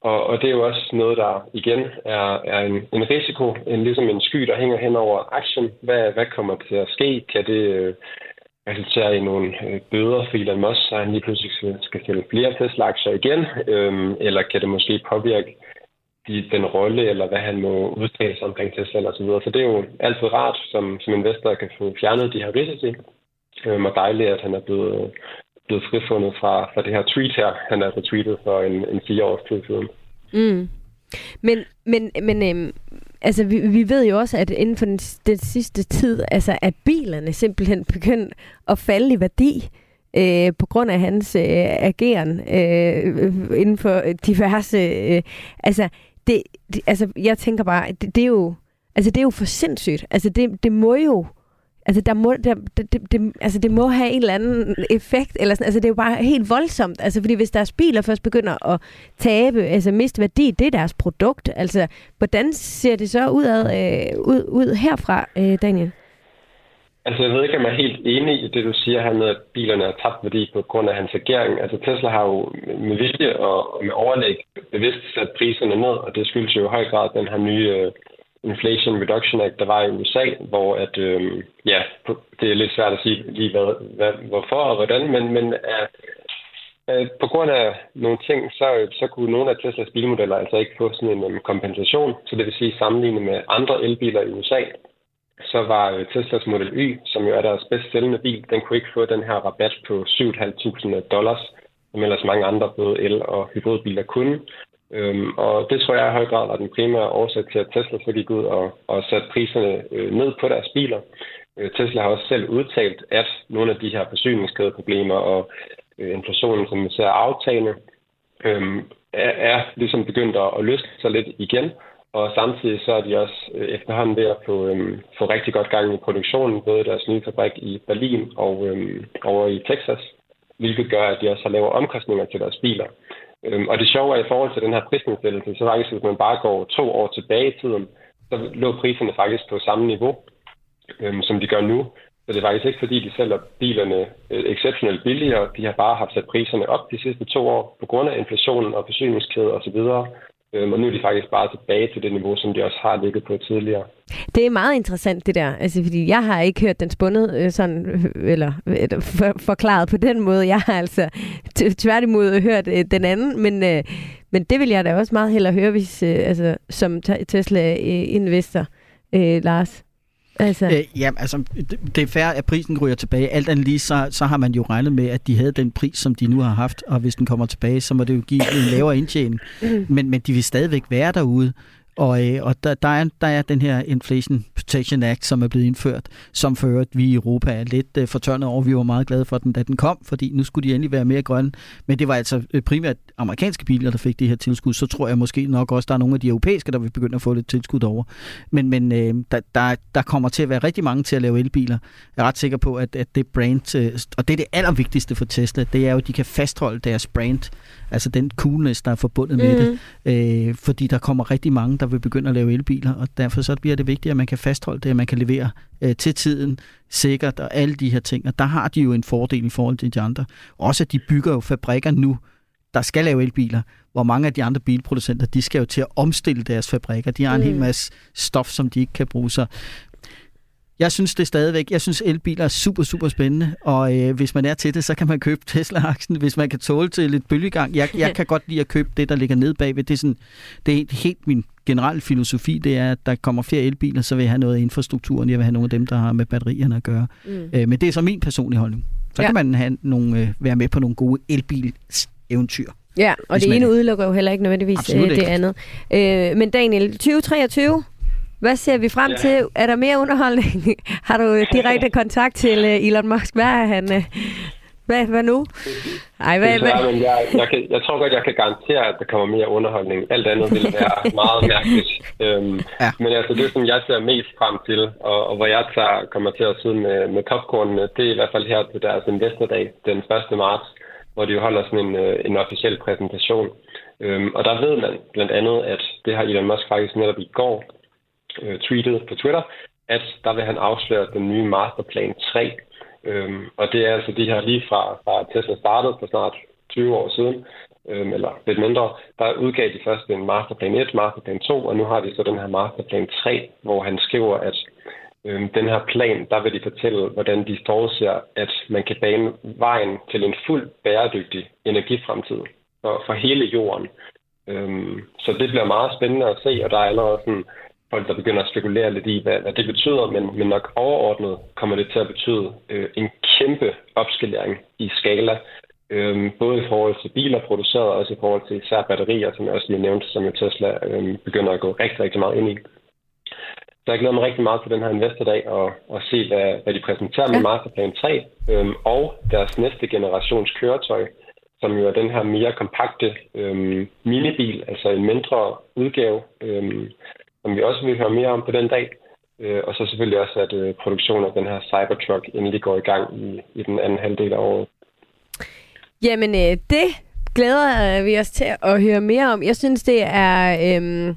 Og, og det er jo også noget, der igen er, er en, en risiko, en, ligesom en sky, der hænger hen over aktien. Hvad, hvad kommer til at ske? Kan det øh, resultere i nogle øh, bøder for Elon Musk, så han lige pludselig skal, skal sælge flere Tesla-aktier igen? Øhm, eller kan det måske påvirke de, den rolle, eller hvad han må udtale sig omkring Tesla osv.? Så, videre. så det er jo altid rart, som, som investor kan få fjernet de her risici. Øhm, og dejligt, at han er blevet blevet frifundet fra, fra det her tweet her, han er retweetet for en, en fire års tid siden. Mm. Men, men, men øhm, altså, vi, vi ved jo også, at inden for den, den sidste tid, altså, at bilerne simpelthen begyndt at falde i værdi. øh, på grund af hans øh, ageren øh, inden for diverse... Øh, altså, det, det, altså, jeg tænker bare, det, det er jo... Altså, det er jo for sindssygt. Altså, det, det må jo Altså, der må, der, det, det, altså, det må have en eller anden effekt. Eller sådan. Altså, det er jo bare helt voldsomt. Altså, fordi hvis deres biler først begynder at tabe, altså miste værdi, det er deres produkt. Altså, hvordan ser det så ud, ad, øh, ud, ud herfra, øh, Daniel? Altså, jeg ved ikke, om jeg er helt enig i det, du siger her med, at bilerne har tabt værdi på grund af hans agering. Altså, Tesla har jo med vilje og med overlæg bevidst sat priserne ned, og det skyldes jo i høj grad den her nye øh, Inflation Reduction Act, der var i USA, hvor at, øh, ja, det er lidt svært at sige lige hvad, hvad, hvorfor og hvordan, men, men at, at øh, på grund af nogle ting, så, så kunne nogle af Teslas bilmodeller altså ikke få sådan en um, kompensation, så det vil sige sammenlignet med andre elbiler i USA, så var øh, Teslas Model Y, som jo er deres bedst sælgende bil, den kunne ikke få den her rabat på 7.500 dollars, som ellers mange andre både el- og hybridbiler kunne. Øhm, og det tror jeg i høj grad var den primære årsag til, at Tesla så gik ud og, og satte priserne øh, ned på deres biler. Øh, Tesla har også selv udtalt, at nogle af de her forsyningskædeproblemer og øh, inflationen, som vi ser aftagende, øh, er, er ligesom begyndt at, at løsne sig lidt igen. Og samtidig så er de også øh, efterhånden ved at få, øh, få rigtig godt gang i produktionen, både deres nye fabrik i Berlin og øh, over i Texas, hvilket gør, at de også har lavere omkostninger til deres biler. Øhm, og det sjove er, i forhold til den her prisnedsættelse, så faktisk, hvis man bare går to år tilbage i tiden, så lå priserne faktisk på samme niveau, øhm, som de gør nu. Så det er faktisk ikke, fordi de sælger bilerne øh, exceptionelt billigere. De har bare haft sat priserne op de sidste to år på grund af inflationen og forsyningskæder osv. Øhm, og nu er de faktisk bare tilbage til det niveau, som de også har ligget på tidligere. Det er meget interessant det der, altså fordi jeg har ikke hørt den spundet øh, sådan, øh, eller, eller for, forklaret på den måde. Jeg har altså tværtimod hørt øh, den anden, men, øh, men det vil jeg da også meget hellere høre, hvis, øh, altså, som Tesla-investor, øh, øh, Lars. Altså. Øh, ja, altså, det er fair, at prisen ryger tilbage. Alt andet lige, så, så har man jo regnet med, at de havde den pris, som de nu har haft, og hvis den kommer tilbage, så må det jo give en lavere indtjening. Mm. Men, men de vil stadigvæk være derude, og, øh, og der, der, er, der er den her Inflation Protection Act, som er blevet indført, som fører, at vi i Europa er lidt øh, fortørnet over. Vi var meget glade for den, da den kom, fordi nu skulle de endelig være mere grønne. Men det var altså øh, primært amerikanske biler, der fik det her tilskud. Så tror jeg måske nok også, der er nogle af de europæiske, der vil begynde at få lidt tilskud over. Men, men øh, der, der, der kommer til at være rigtig mange til at lave elbiler. Jeg er ret sikker på, at, at det brand, øh, og det er det allervigtigste for Tesla, det er jo, at de kan fastholde deres brand, altså den coolness, der er forbundet mm. med det. Mhm. Øh, fordi der kommer rigtig mange, der vil begynde at lave elbiler, og derfor så bliver det vigtigt, at man kan fastholde det, at man kan levere øh, til tiden, sikkert og alle de her ting. Og der har de jo en fordel i forhold til de andre. Også at de bygger jo fabrikker nu, der skal lave elbiler, hvor mange af de andre bilproducenter, de skal jo til at omstille deres fabrikker. De har en mm. hel masse stof, som de ikke kan bruge. Så jeg synes det stadigvæk. Jeg synes elbiler er super, super spændende, og øh, hvis man er til det, så kan man købe Tesla-aksen, hvis man kan tåle til lidt bølgegang. Jeg, jeg kan godt lide at købe det, der ligger ned bagved. Det er, sådan, det er helt min generelle filosofi, det er, at der kommer flere elbiler, så vil jeg have noget af infrastrukturen. Jeg vil have nogle af dem, der har med batterierne at gøre. Mm. Øh, men det er så min personlige holdning. Så ja. kan man have nogle, øh, være med på nogle gode elbil-eventyr. Ja, og det ene udelukker jo heller ikke nødvendigvis øh, det ikke. andet. Øh, men Daniel, 2023, hvad ser vi frem ja. til? Er der mere underholdning? Har du direkte kontakt til uh, Elon Musk? Hvad er han? Uh, hvad, hvad nu? Ej, hvad, hvad? men jeg, jeg, kan, jeg tror godt, jeg kan garantere, at der kommer mere underholdning. Alt andet vil være meget mærkeligt. Øhm, ja. Men altså, det, som jeg ser mest frem til, og, og hvor jeg tager, kommer til at sidde med, med popcornene, det er i hvert fald her til deres investordag den 1. marts, hvor de holder sådan en, øh, en officiel præsentation. Øhm, og der ved man blandt andet, at det har Elon Musk faktisk netop i går øh, tweetet på Twitter, at der vil han afsløre den nye Masterplan 3. Øhm, og det er altså de her lige fra, fra Tesla startede for snart 20 år siden, øhm, eller lidt mindre, der udgav de først en Masterplan 1, Masterplan 2, og nu har de så den her Masterplan 3, hvor han skriver, at øhm, den her plan, der vil de fortælle, hvordan de forudser, at man kan bane vejen til en fuld bæredygtig energifremtid for, for hele jorden. Øhm, så det bliver meget spændende at se, og der er allerede sådan folk, der begynder at spekulere lidt i, hvad, hvad det betyder, men, men nok overordnet kommer det til at betyde øh, en kæmpe opskalering i skala, øh, både i forhold til biler produceret, og også i forhold til især batterier, som jeg også lige nævnte, som Tesla øh, begynder at gå rigtig, rigtig meget ind i. Så Så jeg glæder mig rigtig meget til den her investordag og, og se, hvad, hvad de præsenterer med Ja. Masterplan 3 øhm, og deres næste generations køretøj, som jo er den her mere kompakte øhm, minibil, altså en mindre udgave, øhm, som vi også vil høre mere om på den dag. Øh, og så selvfølgelig også, at øh, produktionen af den her Cybertruck endelig går i gang i, i den anden halvdel af året. Jamen, øh, det glæder øh, vi os til at høre mere om. Jeg synes, det er øhm,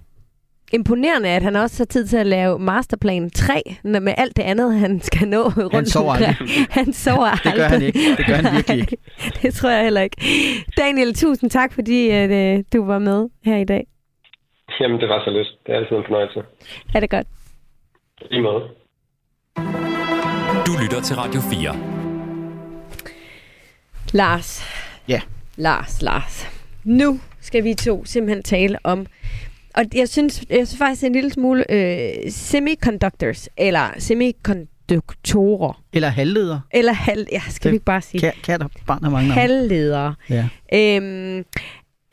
imponerende, at han også har tid til at lave Masterplan 3, når- med alt det andet, han skal nå rundt sover omkring. Han sover Det gør han ikke. Det gør han virkelig ikke. det tror jeg heller ikke. Daniel, tusind tak, fordi at, øh, du var med her i dag. Jamen, det var så lyst. Det er altid en fornøjelse. Er det godt? I måde. Du lytter til Radio 4. Lars. Ja. Lars, Lars. Nu skal vi to simpelthen tale om, og jeg synes, jeg synes faktisk en lille smule øh, semiconductors, eller semikonduktorer, Eller halvleder. eller halv, ja, skal Det- vi ikke bare sige, kat og barn har mange navne. halvledere. Ja. Øhm,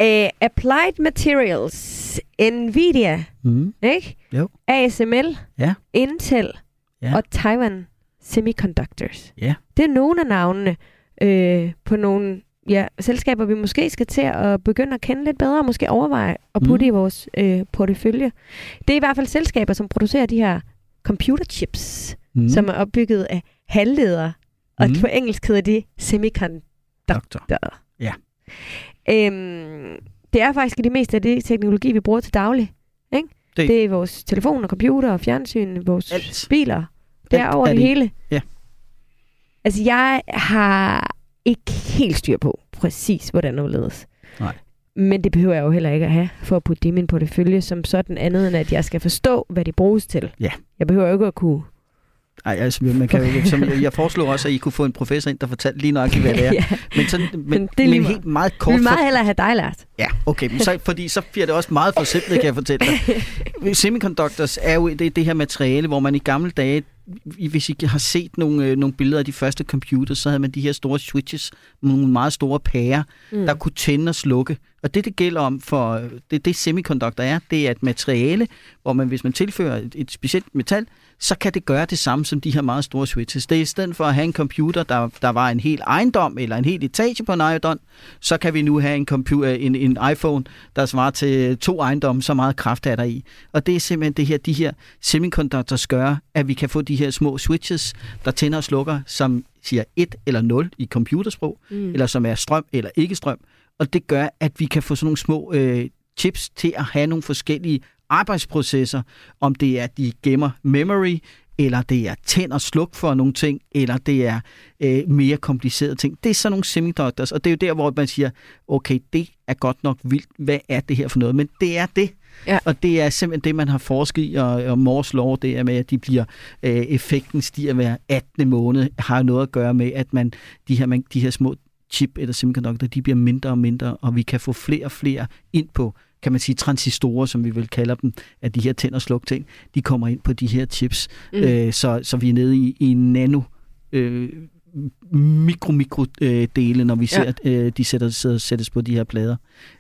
øh, Applied Materials, Nvidia, Mm. ikke? Jo. ASML, Ja. Intel Ja. og Taiwan Semiconductors. Ja. Det er nogle af navnene øh, på nogle ja, selskaber, vi måske skal til at begynde at kende lidt bedre, og måske overveje at putte Mm. i vores øh, portefølje. Det er i hvert fald selskaber, som producerer de her computerchips, mm. som er opbygget af halvledere, og Mm. på engelsk hedder de semiconductor. Doktor. Ja. Øhm, det er faktisk det meste af det teknologi, vi bruger til daglig. Ikke? Det- Det, det er vores telefoner, computer, fjernsyn, vores Alt. biler. Det er Alt over er det det. hele. Ja. Altså, jeg har ikke helt styr på præcis, hvordan det ledes. Nej. Men det behøver jeg jo heller ikke at have, for at putte det i min portefølje som sådan andet, end at jeg skal forstå, hvad de bruges til. Ja. Jeg behøver jo ikke at kunne... Ej, altså, man kan jo, som, jeg, jeg foreslog også, at I kunne få en professor ind, der fortalte lige nøjagtigt, hvad det er. ja. Men, sådan, men, det er men helt meget kort vil for, meget hellere have dig lært. Ja, okay, men så, fordi så bliver det også meget forsimplet, kan jeg fortælle dig. Semiconductors er jo det, det her materiale, hvor man i gamle dage, hvis I har set nogle, øh, nogle billeder af de første computers, så havde man de her store switches, nogle meget store pærer, mm. der kunne tænde og slukke. Og det, det gælder om for, øh, det, det semiconductor er, det er et materiale, hvor man, hvis man tilfører et, et specielt metal, så kan det gøre det samme som de her meget store switches. Det er i stedet for at have en computer, der, der var en hel ejendom eller en hel etage på en ejendom, så kan vi nu have en, computer, en, en iPhone, der svarer til to ejendomme, så meget kraft er der i. Og det er simpelthen det her, de her semiconductors gør, at vi kan få de her små switches, der tænder og slukker, som siger 1 eller 0 i computersprog, mm. eller som er strøm eller ikke strøm. Og det gør, at vi kan få sådan nogle små øh, chips til at have nogle forskellige arbejdsprocesser, om det er, at de gemmer memory, eller det er tænd og sluk for nogle ting, eller det er øh, mere komplicerede ting. Det er sådan nogle semiconductors, og det er jo der, hvor man siger, okay, det er godt nok vildt. Hvad er det her for noget? Men det er det. Ja. Og det er simpelthen det, man har forsket i, og, og Mors lov, det er med, at de bliver, øh, effekten stiger hver 18. måned, har noget at gøre med, at man, de, her, man, de her små chip eller semiconductor, de bliver mindre og mindre, og vi kan få flere og flere ind på, kan man sige, transistorer, som vi vil kalde dem, at de her tænd- og sluk ting, de kommer ind på de her chips. Mm. Øh, så, så vi er nede i, i nano øh, mikro mikro øh, dele, når vi Ja. ser, øh, de sætter, sætter, sættes på de her plader.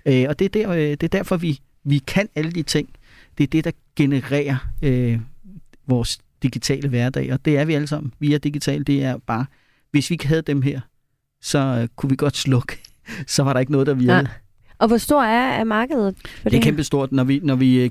Øh, og det er, der, øh, det er derfor, vi, vi kan alle de ting. Det er det, der genererer øh, vores digitale hverdag, og det er vi alle sammen. Vi er digitale, det er bare, hvis vi ikke havde dem her, så øh, kunne vi godt slukke. Så var der ikke noget, der virkede. Ja. Og hvor stor er, er markedet for det, er kæmpestort, når vi, når vi, øh,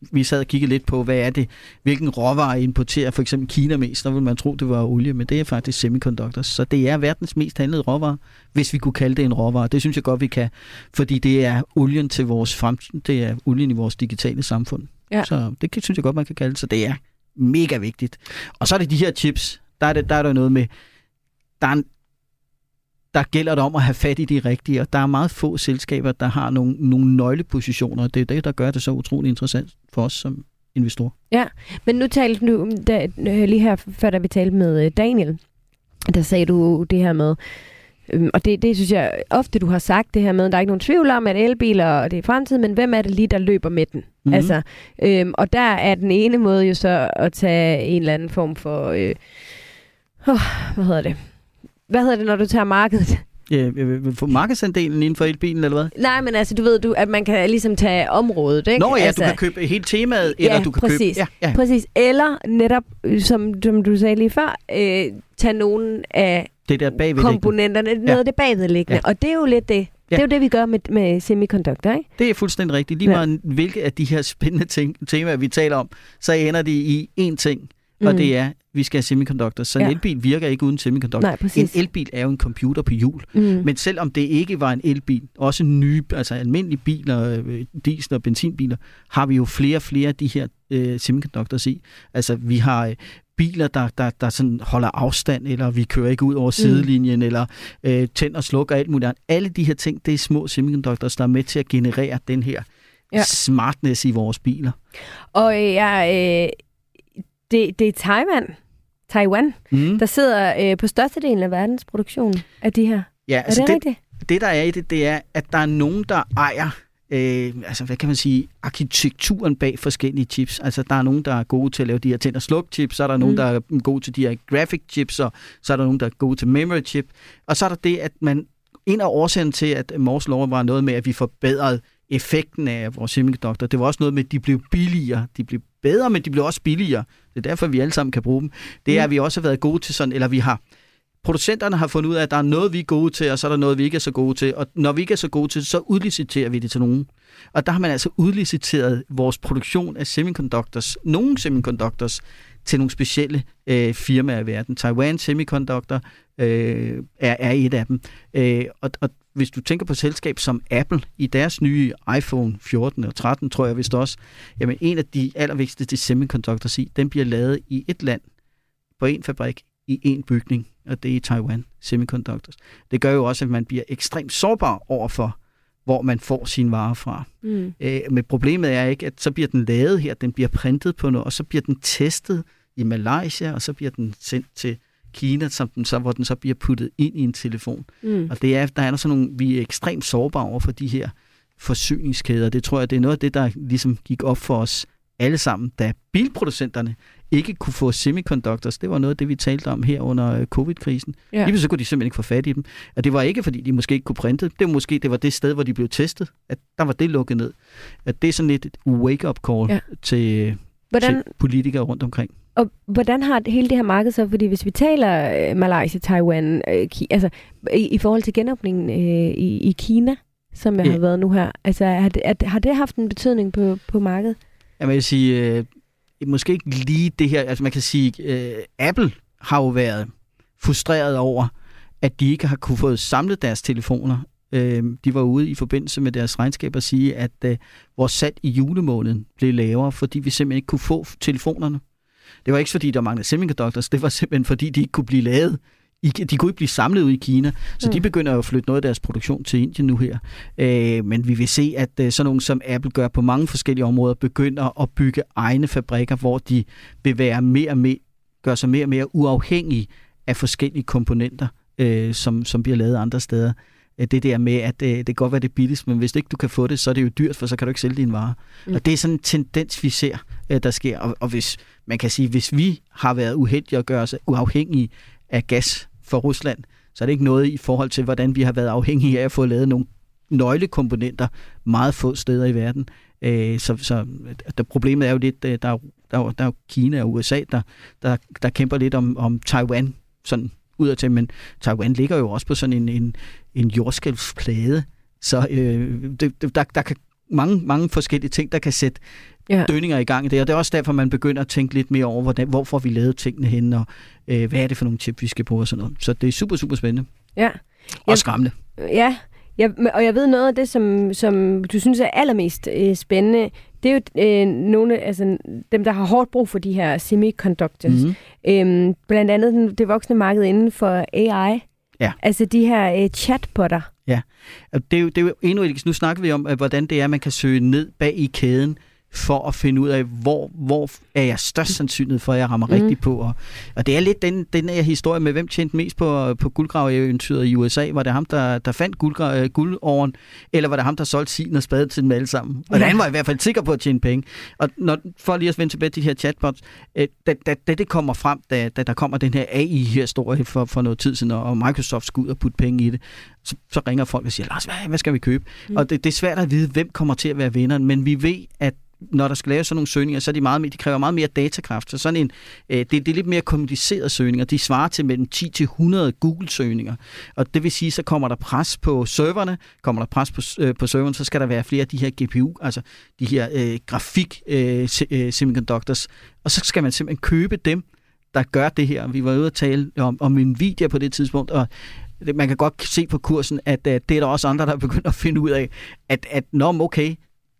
vi sad og kiggede lidt på, hvad er det, hvilken råvare importerer for eksempel Kina mest, så ville man tro, det var olie, men det er faktisk semiconductors. Så det er verdens mest handlede råvare, hvis vi kunne kalde det en råvare. Det synes jeg godt, vi kan, fordi det er olien til vores fremtid, det er olien i vores digitale samfund. Ja. Så det synes jeg godt, man kan kalde det, så det er mega vigtigt. Og så er det de her chips, der er, det, der er der noget med, der er en, der gælder det om at have fat i de rigtige, og der er meget få selskaber, der har nogle, nogle nøglepositioner, og det er det, der gør det så utrolig interessant for os som investorer. Men nu talte du, da, øh, lige her før da vi talte med øh, Daniel, der sagde du det her med, øhm, og det, det synes jeg ofte, du har sagt det her med, der er ikke nogen tvivl om, at elbiler det er fremtiden, men hvem er det lige, der løber med den? Mhm. Mm-hmm. Altså, øhm, og der er den ene måde jo så at tage en eller anden form for, øh, oh, hvad hedder det? Hvad hedder det, når du tager markedet? øh, få markedsandelen inden for elbilen, eller hvad? Nej, men altså, du ved, du, at man kan ligesom tage området, ikke? Nå ja, altså, du kan købe hele temaet, eller ja, du kan præcis, købe... Ja, ja. Præcis. Eller netop, som, som du sagde lige før, øh, tage nogle af Det der komponenterne, noget af det bagvedliggende. Ja. Og det er jo lidt det. Ja. Det er jo det, vi gør med, med semiconductor, ikke? Det er fuldstændig rigtigt. Lige Ja. meget hvilke af de her spændende ting, temaer, vi taler om, så ender de i én ting, og Mm. det er, vi skal have semiconductor. Så en Ja. elbil virker ikke uden semiconductor. Nej, præcis. En elbil er jo en computer på hjul. Mm. Men selvom det ikke var en elbil, også nye, altså almindelige biler, øh, diesel- og benzinbiler, har vi jo flere og flere af de her øh, semiconductors i. Altså vi har øh, biler, der, der, der sådan holder afstand, eller vi kører ikke ud over sidelinjen, mm. eller øh, tænder og slukker alt muligt. andet. Alle de her ting, det er små semiconductors, der er med til at generere den her Ja. ja. smartness i vores biler. Og øh, jeg, øh, det, det er Taiwan, Taiwan, Mm. der sidder øh, på størstedelen af verdens produktion af de her. Ja, Er det, rigtigt? det, der er i det, det er, at der er nogen, der ejer øh, altså, hvad kan man sige, arkitekturen bag forskellige chips. Altså, der er nogen, der er gode til at lave de her tænd- og sluk-chips, så er der nogen, Mm. der er gode til de her graphic chips, og så er der nogen, der er gode til memory chip. Og så er der det, at man, en af årsagen til, at Mors lov var noget med, at vi forbedrede effekten af vores semiconductor. Det var også noget med, at de blev billigere. De blev bedre, men de blev også billigere. Det er derfor, vi alle sammen kan bruge dem. Det er, Mm. at vi også har været gode til sådan, eller vi har producenterne har fundet ud af, at der er noget, vi er gode til, og så er der noget, vi ikke er så gode til. Og når vi ikke er så gode til, så udliciterer vi det til nogen. Og der har man altså udliciteret vores produktion af semiconductors, nogle semiconductors, til nogle specielle øh, firmaer i verden. Taiwan Semiconductor øh, er, er et af dem. Øh, og, og hvis du tænker på et selskab som Apple, i deres nye iPhone 14 og 13, tror jeg vist også, jamen en af de allervigtigste semiconductors i, den bliver lavet i et land, på en fabrik, i en bygning, og det er i Taiwan Semiconductors. Det gør jo også, at man bliver ekstremt sårbar overfor, hvor man får sine varer fra. Mm. Øh, men problemet er ikke, at så bliver den lavet her, den bliver printet på noget, og så bliver den testet i Malaysia, og så bliver den sendt til Kina, som den så, hvor den så bliver puttet ind i en telefon. Mm. Og det er, der er sådan nogle, vi er ekstremt sårbare over for de her forsyningskæder. Det tror jeg, det er noget af det, der ligesom gik op for os alle sammen, da bilproducenterne ikke kunne få semiconductors. Det var noget af det, vi talte om her under øh, covid-krisen. Ja. Lige så kunne de simpelthen ikke få fat i dem. Og det var ikke, fordi de måske ikke kunne printe. Det var måske det var det sted, hvor de blev testet. At der var det lukket ned. At det er sådan lidt et wake-up call ja. til, Hvordan, til politikere rundt omkring. og hvordan har hele det her marked så, fordi hvis vi taler øh, Malaysia, Taiwan, øh, Ki, altså i, i forhold til genåbningen øh, i, i Kina, som jeg Ja. har været nu her, altså har det, at, har det haft en betydning på, på markedet? Jeg vil sige, øh, måske ikke lige det her. Altså man kan sige, øh, Apple har jo været frustreret over, at de ikke har kunne få samlet deres telefoner. Øh, de var ude i forbindelse med deres regnskab og sige, at øh, vores salg i julemåneden blev lavere, fordi vi simpelthen ikke kunne få telefonerne. Det var ikke fordi, der manglede semiconductors, det var simpelthen fordi, de ikke kunne blive lavet. I, de kunne ikke blive samlet ud i Kina, så Mm. de begynder at flytte noget af deres produktion til Indien nu her. Øh, men vi vil se, at øh, sådan nogle som Apple gør på mange forskellige områder, begynder at bygge egne fabrikker, hvor de vil være mere og mere, gør sig mere og mere uafhængige af forskellige komponenter, øh, som, som bliver lavet andre steder. Øh, Det der med, at øh, det kan godt være det billigst, men hvis ikke du kan få det, så er det jo dyrt, for så kan du ikke sælge dine varer. Mm. Og det er sådan en tendens, vi ser, øh, der sker. Og, og hvis man kan sige, hvis vi har været uheldige at gøre os uafhængige af gas fra Rusland, så er det ikke noget i forhold til, hvordan vi har været afhængige af at få lavet nogle nøglekomponenter meget få steder i verden. Øh, så, så der, problemet er jo lidt, der er, der, er, jo- der er Kina og USA, der, der, der kæmper lidt om, om Taiwan, sådan udadtil, men Taiwan ligger jo også på sådan en, en, en jordskælvsplade, så øh, det, der, der kan mange, mange forskellige ting, der kan sætte Ja. dønninger i gang i det, og det er også derfor, man begynder at tænke lidt mere over, hvordan, hvor får vi lavet tingene hen, og øh, hvad er det for nogle chip, vi skal bruge og sådan noget. Så det er super, super spændende. Ja. Og skræmmende. Ja, jeg, og jeg ved noget af det, som, som du synes er allermest øh, spændende, det er jo øh, nogle, altså, dem, der har hårdt brug for de her semiconductors. Mm-hmm. Øhm, blandt andet den- det voksne marked inden for AI. Ja. Altså de her øh, chatbotter. Og Det er, jo, det er jo endnu et, nu snakker vi om, hvordan det er, at man kan søge ned bag i kæden for at finde ud af, hvor, hvor er jeg størst sandsynlighed for, at jeg rammer mm. rigtigt på. Og, og det er lidt den, den her historie med, hvem tjente mest på, på guldgraveeventyret i USA. Var det ham, der, der fandt guldgra, øh, guldåren, eller var det ham, der solgte sin og spade til dem alle sammen? Og ja. han var i hvert fald sikker på at tjene penge. Og når, for lige at vende tilbage til de her chatbots, øh, da, da, da det kommer frem, da, da der kommer den her AI-historie for, for noget tid siden, og Microsoft skal ud og putte penge i det, så, så ringer folk og siger, Lars, hvad, hvad skal vi købe? Mm. Og det, det er svært at vide, hvem kommer til at være vinderen, men vi ved, at når der skal laves sådan nogle søgninger, så er de, meget, de kræver meget mere datakraft. Så sådan en, øh, det, det er lidt mere komplicerede søgninger. De svarer til mellem 10 til 100 Google-søgninger. Og det vil sige, så kommer der pres på serverne, kommer der pres på, øh, på serveren, så skal der være flere af de her GPU, altså de her øh, grafik øh, øh, semiconductors. Og så skal man simpelthen købe dem, der gør det her. Vi var ude at tale om, om Nvidia på det tidspunkt, og man kan godt se på kursen, at at det er der også andre, der er begyndt at finde ud af, at, at nå, okay,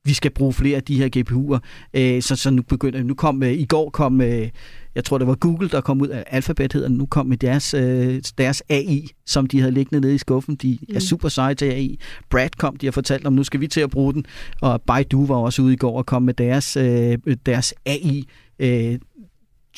vi skal bruge flere af de her GPU'er. Øh, så, så nu begynder, nu kom, øh, i går kom, øh, jeg tror det var Google, der kom ud af Alphabet hedder nu kom med deres, øh, deres AI, som de havde liggende nede i skuffen. De mm. er super seje til AI. Brad kom, de har fortalt om, nu skal vi til at bruge den. Og Baidu var også ude i går og kom med deres, øh, deres AI, øh,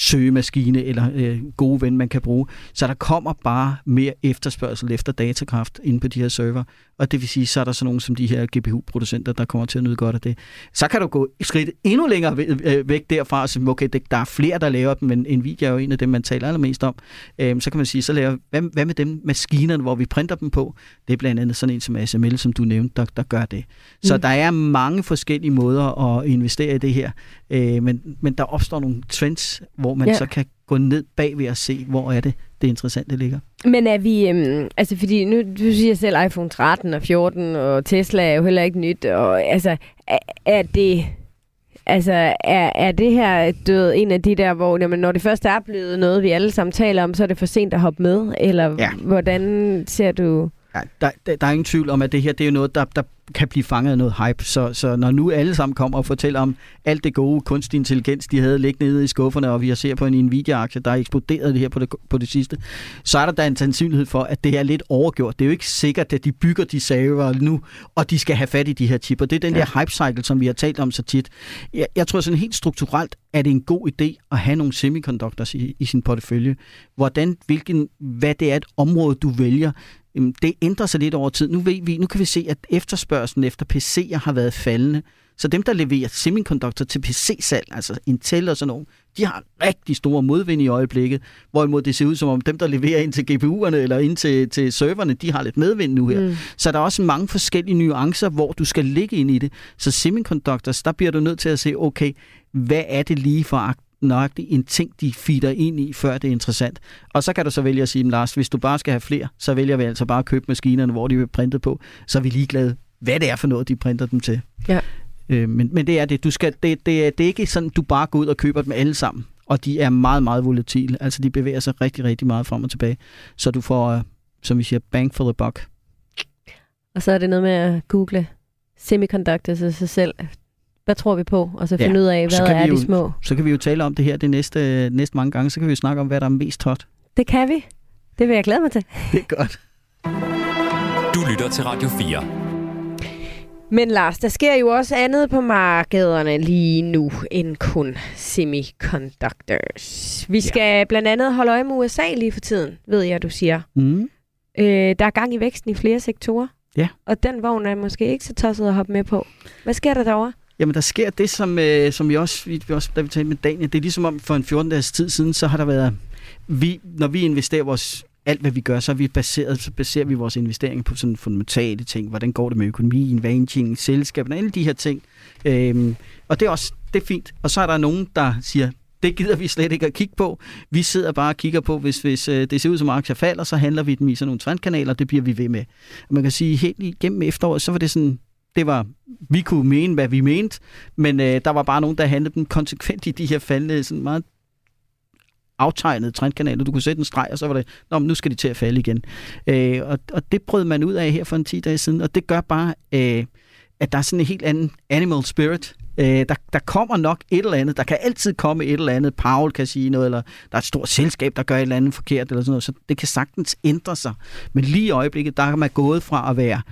søgemaskine eller øh, gode ven, man kan bruge. Så der kommer bare mere efterspørgsel efter datakraft inde på de her server, og det vil sige, så er der sådan nogle som de her GPU-producenter, der kommer til at nyde godt af det. Så kan du gå skridt endnu længere øh, væk derfra, og sige, okay, der er flere, der laver dem, men Nvidia er jo en af dem, man taler allermest om. Øhm, så kan man sige, så laver, hvad, hvad med dem maskinerne, hvor vi printer dem på? Det er blandt andet sådan en som ASML, som du nævnte, der, der gør det. Så mm. der er mange forskellige måder at investere i det her, øh, men, men der opstår nogle trends, hvor man ja. så kan gå ned bag ved at se, hvor er det, det interessante ligger. Men er vi, øhm, altså fordi nu du siger selv iPhone 13 og 14, og Tesla er jo heller ikke nyt, og altså, er, er det, altså, er, er det her død en af de der, hvor jamen, når det først er blevet noget, vi alle sammen taler om, så er det for sent at hoppe med, eller ja. hvordan ser du... Ja, der, der, der er ingen tvivl om, at det her det er noget, der, der kan blive fanget af noget hype. Så, så når nu alle sammen kommer og fortæller om alt det gode kunstig intelligens, de havde liggende nede i skufferne, og vi har set på en Nvidia-aktie, der er eksploderet det her på det, på det sidste, så er der da en sandsynlighed for, at det er lidt overgjort. Det er jo ikke sikkert, at de bygger de server nu, og de skal have fat i de her chipper. Det er den ja. der hype-cycle, som vi har talt om så tit. Jeg, jeg tror sådan helt strukturelt, er det en god idé at have nogle semiconductors i, i sin portefølje. Hvordan, hvilken, hvad det er et område, du vælger, det ændrer sig lidt over tid. Nu, ved vi, nu kan vi se, at efterspørgselen efter PC'er har været faldende. Så dem, der leverer semiconductor til PC-salg, altså Intel og sådan noget, de har rigtig store modvind i øjeblikket, hvorimod det ser ud som om dem, der leverer ind til GPU'erne eller ind til, til serverne, de har lidt medvind nu her. Mm. Så der er også mange forskellige nuancer, hvor du skal ligge ind i det. Så semiconductors, der bliver du nødt til at se, okay, hvad er det lige for nøjagtigt en ting, de feeder ind i, før det er interessant. Og så kan du så vælge at sige, Lars, hvis du bare skal have flere, så vælger vi altså bare at købe maskinerne, hvor de er printet på. Så er vi ligeglade, hvad det er for noget, de printer dem til. Ja. Øh, men, men det er det. Du skal, det, det, er, det er ikke sådan, du bare går ud og køber dem alle sammen. Og de er meget, meget volatile. Altså, de bevæger sig rigtig, rigtig meget frem og tilbage. Så du får, uh, som vi siger, bang for the buck. Og så er det noget med at google semiconductors af sig selv. Hvad tror vi på? Og så finde ja. ud af, hvad er jo, de små? Så kan vi jo tale om det her det næste, næste mange gange. Så kan vi jo snakke om, hvad der er mest hot. Det kan vi. Det vil jeg glæde mig til. Det er godt. Du lytter til Radio 4. Men Lars, der sker jo også andet på markederne lige nu end kun semiconductors. Vi skal ja. blandt andet holde øje med USA lige for tiden, ved jeg, du siger. Mm. Øh, der er gang i væksten i flere sektorer. Ja. Og den vogn er måske ikke så tosset at hoppe med på. Hvad sker der derovre? Jamen, der sker det, som, øh, som vi også, vi, vi også, da vi talte med Daniel, det er ligesom om for en 14 dages tid siden, så har der været, vi, når vi investerer vores, alt hvad vi gør, så, er vi baseret, så baserer vi vores investeringer på sådan fundamentale ting. Hvordan går det med økonomien, vanting, selskaberne, alle de her ting. Øhm, og det er også, det er fint. Og så er der nogen, der siger, det gider vi slet ikke at kigge på. Vi sidder bare og kigger på, hvis, hvis øh, det ser ud som aktier falder, så handler vi dem i sådan nogle trendkanaler, det bliver vi ved med. Og man kan sige, helt igennem efteråret, så var det sådan, det var, vi kunne mene, hvad vi mente, men øh, der var bare nogen, der handlede dem konsekvent i de her faldende, sådan meget aftegnede trendkanaler. Du kunne sætte en streg, og så var det, Nå, men nu skal de til at falde igen. Øh, og, og det prøvede man ud af her for en 10 dage siden, og det gør bare, øh, at der er sådan en helt anden animal spirit. Øh, der, der kommer nok et eller andet. Der kan altid komme et eller andet. Paul kan sige noget, eller der er et stort selskab, der gør et eller andet forkert, eller sådan noget. Så det kan sagtens ændre sig. Men lige i øjeblikket, der er man gået fra at være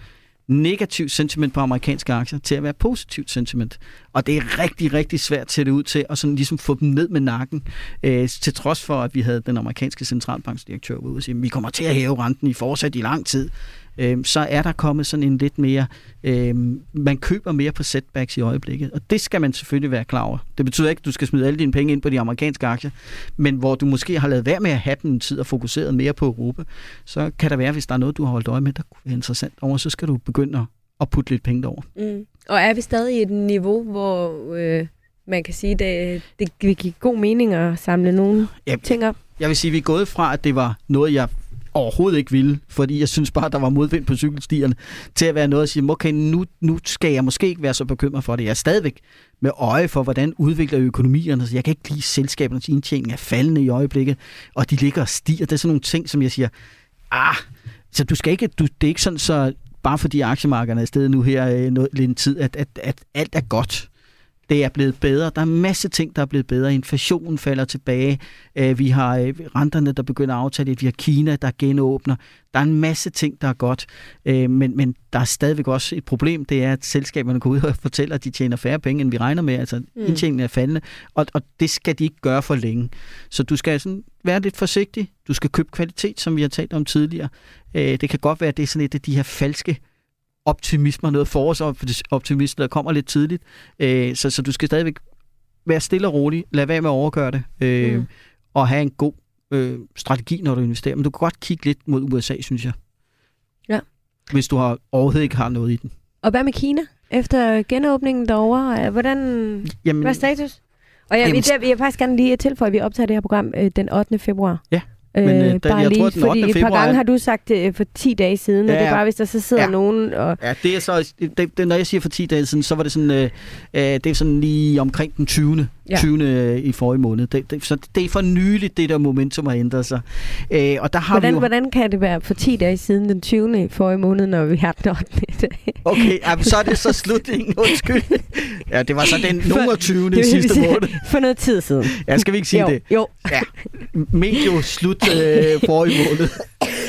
negativt sentiment på amerikanske aktier til at være positivt sentiment. Og det er rigtig, rigtig svært til sætte ud til at sådan ligesom få dem ned med nakken, øh, til trods for, at vi havde den amerikanske centralbanksdirektør ude og sige, vi kommer til at hæve renten i fortsat i lang tid øh, så er der kommet sådan en lidt mere, øh, man køber mere på setbacks i øjeblikket, og det skal man selvfølgelig være klar over. Det betyder ikke, at du skal smide alle dine penge ind på de amerikanske aktier, men hvor du måske har lavet være med at have den tid og fokuseret mere på Europa, så kan der være, hvis der er noget, du har holdt øje med, der kunne være interessant over, så skal du begynde at putte lidt penge over. Mm. Og er vi stadig i et niveau, hvor øh, man kan sige, at det, det vil give god mening at samle nogle ja, ting op? Jeg vil sige, at vi er gået fra, at det var noget, jeg overhovedet ikke ville, fordi jeg synes bare, der var modvind på cykelstierne, til at være noget at sige, okay, nu, nu skal jeg måske ikke være så bekymret for det. Jeg er stadigvæk med øje for, hvordan udvikler økonomierne. Så jeg kan ikke lide selskabernes indtjening er faldende i øjeblikket, og de ligger og stiger. Det er sådan nogle ting, som jeg siger, ah, så du skal ikke, du, det er ikke sådan, så bare fordi aktiemarkederne er stedet nu her øh, noget, lidt en tid, at, at, at alt er godt det er blevet bedre. Der er en masse ting, der er blevet bedre. Inflationen falder tilbage. Øh, vi har øh, renterne, der begynder at aftale. Vi har Kina, der genåbner. Der er en masse ting, der er godt. Øh, men, men der er stadigvæk også et problem. Det er, at selskaberne går ud og fortæller, at de tjener færre penge, end vi regner med. Altså, mm. indtjeningen er faldende. Og, og det skal de ikke gøre for længe. Så du skal sådan være lidt forsigtig. Du skal købe kvalitet, som vi har talt om tidligere. Det kan godt være, at det er sådan et af de her falske optimisme og noget forårsoptimisme, der kommer lidt tidligt. Øh, så, så du skal stadigvæk være stille og rolig, lad være med at overgøre det, øh, mm. og have en god øh, strategi, når du investerer. Men du kan godt kigge lidt mod USA, synes jeg. Ja. Hvis du har, overhovedet ikke har noget i den. Og hvad med Kina? Efter genåbningen derovre, hvordan, jamen, hvad er status? Og jeg, jamen, jeg, jeg vil faktisk gerne lige tilføje, at vi optager det her program øh, den 8. februar. Ja. Men, øh, øh bare jeg lige, tror, den fordi et par gange har du sagt det for 10 dage siden, ja, og det er bare, hvis der så sidder ja. nogen og... Ja, det er så... Det, det, når jeg siger for 10 dage siden, så var det sådan... Øh, øh det er sådan lige omkring den 20 ja. 20. Øh, i forrige måned. Det, det, så det er for nyligt, det der momentum har ændret sig. Øh, og der har hvordan, vi jo... hvordan kan det være for 10 dage siden den 20. i forrige måned, når vi har den 8. dag? Okay, jamen, så er det så slutningen. Undskyld. Ja, det var så den nummer 20. i sidste måned. For noget tid siden. Ja, skal vi ikke sige jo, det? Jo. Ja. Medio slut øh, forrige måned.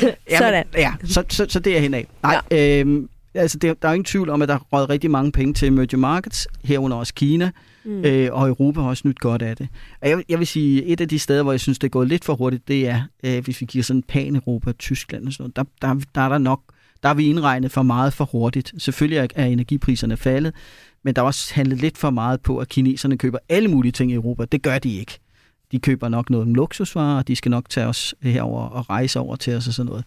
Jamen, Sådan. Ja, så, så, så det er henad. Nej, ja. øhm, altså, det, der er ingen tvivl om, at der er røget rigtig mange penge til emerging markets, herunder også Kina. Mm. Øh, og Europa har også nyt godt af det. Og jeg, jeg vil sige, et af de steder, hvor jeg synes, det er gået lidt for hurtigt, det er, øh, hvis vi kigger sådan pan-Europa, Tyskland og sådan noget, der, der, der er der nok, der er vi indregnet for meget for hurtigt. Selvfølgelig er, er energipriserne faldet, men der er også handlet lidt for meget på, at kineserne køber alle mulige ting i Europa. Det gør de ikke. De køber nok noget om luksusvarer, og de skal nok tage os herover og rejse over til os og sådan noget.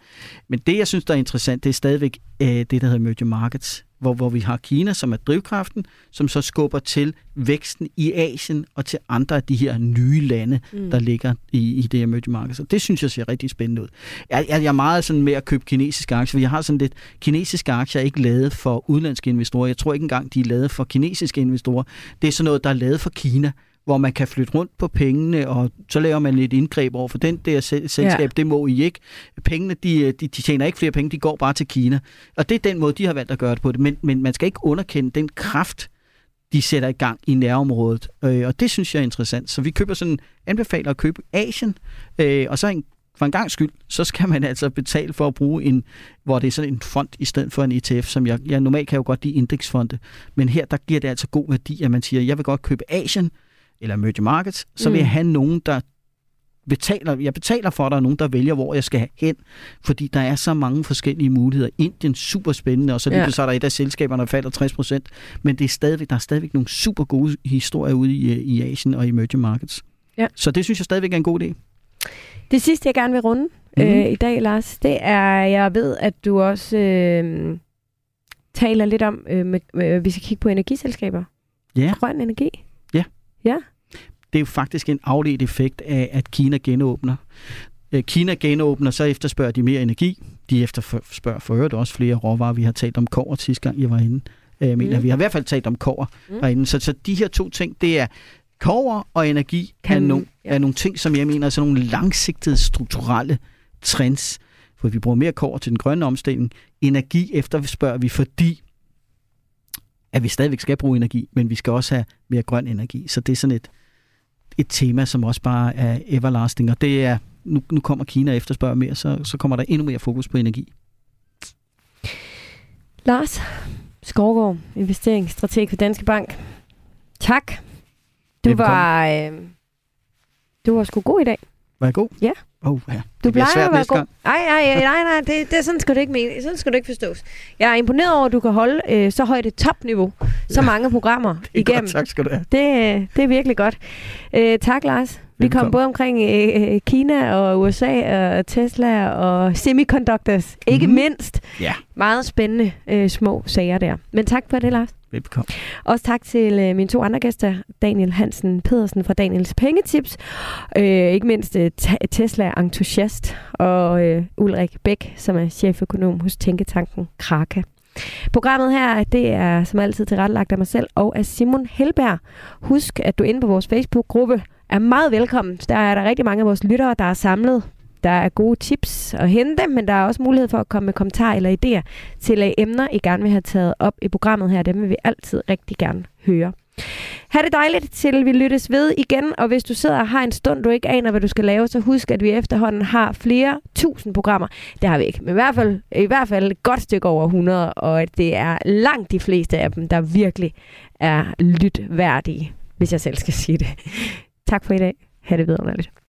Men det, jeg synes, der er interessant, det er stadigvæk øh, det, der hedder emerging markets hvor, hvor vi har Kina, som er drivkraften, som så skubber til væksten i Asien og til andre af de her nye lande, mm. der ligger i, i det emerging market. Så det synes jeg ser rigtig spændende ud. Jeg, jeg er meget sådan med at købe kinesiske aktier, for jeg har sådan lidt, kinesiske aktier er ikke lavet for udenlandske investorer. Jeg tror ikke engang, de er lavet for kinesiske investorer. Det er sådan noget, der er lavet for Kina hvor man kan flytte rundt på pengene, og så laver man et indgreb over for den der selskab, ja. det må I ikke. Pengene, de, de, de tjener ikke flere penge, de går bare til Kina. Og det er den måde, de har valgt at gøre det på det. Men, men man skal ikke underkende den kraft, de sætter i gang i nærområdet. Øh, og det synes jeg er interessant. Så vi køber sådan, anbefaler at købe Asien, øh, og så en for en gang skyld, så skal man altså betale for at bruge en, hvor det er sådan en fond i stedet for en ETF, som jeg, jeg normalt kan jo godt lide indeksfonde, men her der giver det altså god værdi, at man siger, jeg vil godt købe Asien, eller emerging markets, så vil jeg mm. have nogen, der betaler, jeg betaler for, at der er nogen, der vælger, hvor jeg skal hen, fordi der er så mange forskellige muligheder. Indien super spændende, og så lige ja. så er der et af selskaberne, der falder 60 procent, men det er stadigvæk, der er stadigvæk nogle super gode historier ude i, i Asien og emerging markets. Ja. Så det synes jeg stadigvæk er en god idé. Det sidste, jeg gerne vil runde mm-hmm. øh, i dag, Lars, det er, jeg ved, at du også øh, taler lidt om, øh, med, øh, vi skal kigge på energiselskaber. Ja. Grøn energi. Ja. Ja det er jo faktisk en afledt effekt af, at Kina genåbner. Øh, Kina genåbner, så efterspørger de mere energi. De efterspørger for øvrigt også flere råvarer. Vi har talt om kover sidste gang, jeg var inde. Øh, jeg mener, mm. vi har i hvert fald talt om kover mm. herinde. Så, så de her to ting, det er kover og energi kan, er, no, ja. er nogle ting, som jeg mener er sådan nogle langsigtede strukturelle trends. For vi bruger mere kover til den grønne omstilling. Energi efterspørger vi, fordi at vi stadigvæk skal bruge energi, men vi skal også have mere grøn energi. Så det er sådan et, et tema, som også bare er everlasting, og det er, nu, nu kommer Kina og efterspørger mere, så, så kommer der endnu mere fokus på energi. Lars Skovgaard, investeringsstrateg for Danske Bank. Tak. Du Velbekomme. var, øh, du var sgu god i dag. Var jeg god? Ja. Oh, ja. Du plejer svært at være god. Ej, ej, ej, nej, nej, det, det, sådan skal du ikke mene. Sådan skal du ikke forstås. Jeg er imponeret over, at du kan holde øh, så højt et topniveau, så Ja. mange programmer Det er igennem. Godt, tak skal du have. Det, øh, det er virkelig godt. Øh, tak, Lars. Vi kom både omkring øh, øh, Kina og USA og Tesla og semiconductors. Ikke Mhm. mindst. Ja. Meget spændende øh, små sager der. Men tak for det, Lars. Velbekomme. Også tak til øh, mine to andre gæster, Daniel Hansen Pedersen fra Daniels Pengetips, øh, ikke mindst øh, Tesla-entusiast, og øh, Ulrik Bæk, som er cheføkonom hos Tænketanken Kraka. Programmet her, det er som altid tilrettelagt af mig selv og af Simon Helberg. Husk, at du inde på vores Facebook-gruppe er meget velkommen. Der er der rigtig mange af vores lyttere, der er samlet. Der er gode tips at hente, men der er også mulighed for at komme med kommentarer eller idéer til øh, emner, I gerne vil have taget op i programmet her. Dem vil vi altid rigtig gerne høre. Ha' det dejligt, til vi lyttes ved igen, og hvis du sidder og har en stund, du ikke aner, hvad du skal lave, så husk, at vi efterhånden har flere tusind programmer. Det har vi ikke, men i hvert fald, i hvert fald et godt stykke over 100, og at det er langt de fleste af dem, der virkelig er lytværdige, hvis jeg selv skal sige det. Tak for i dag. Ha' det vidunderligt.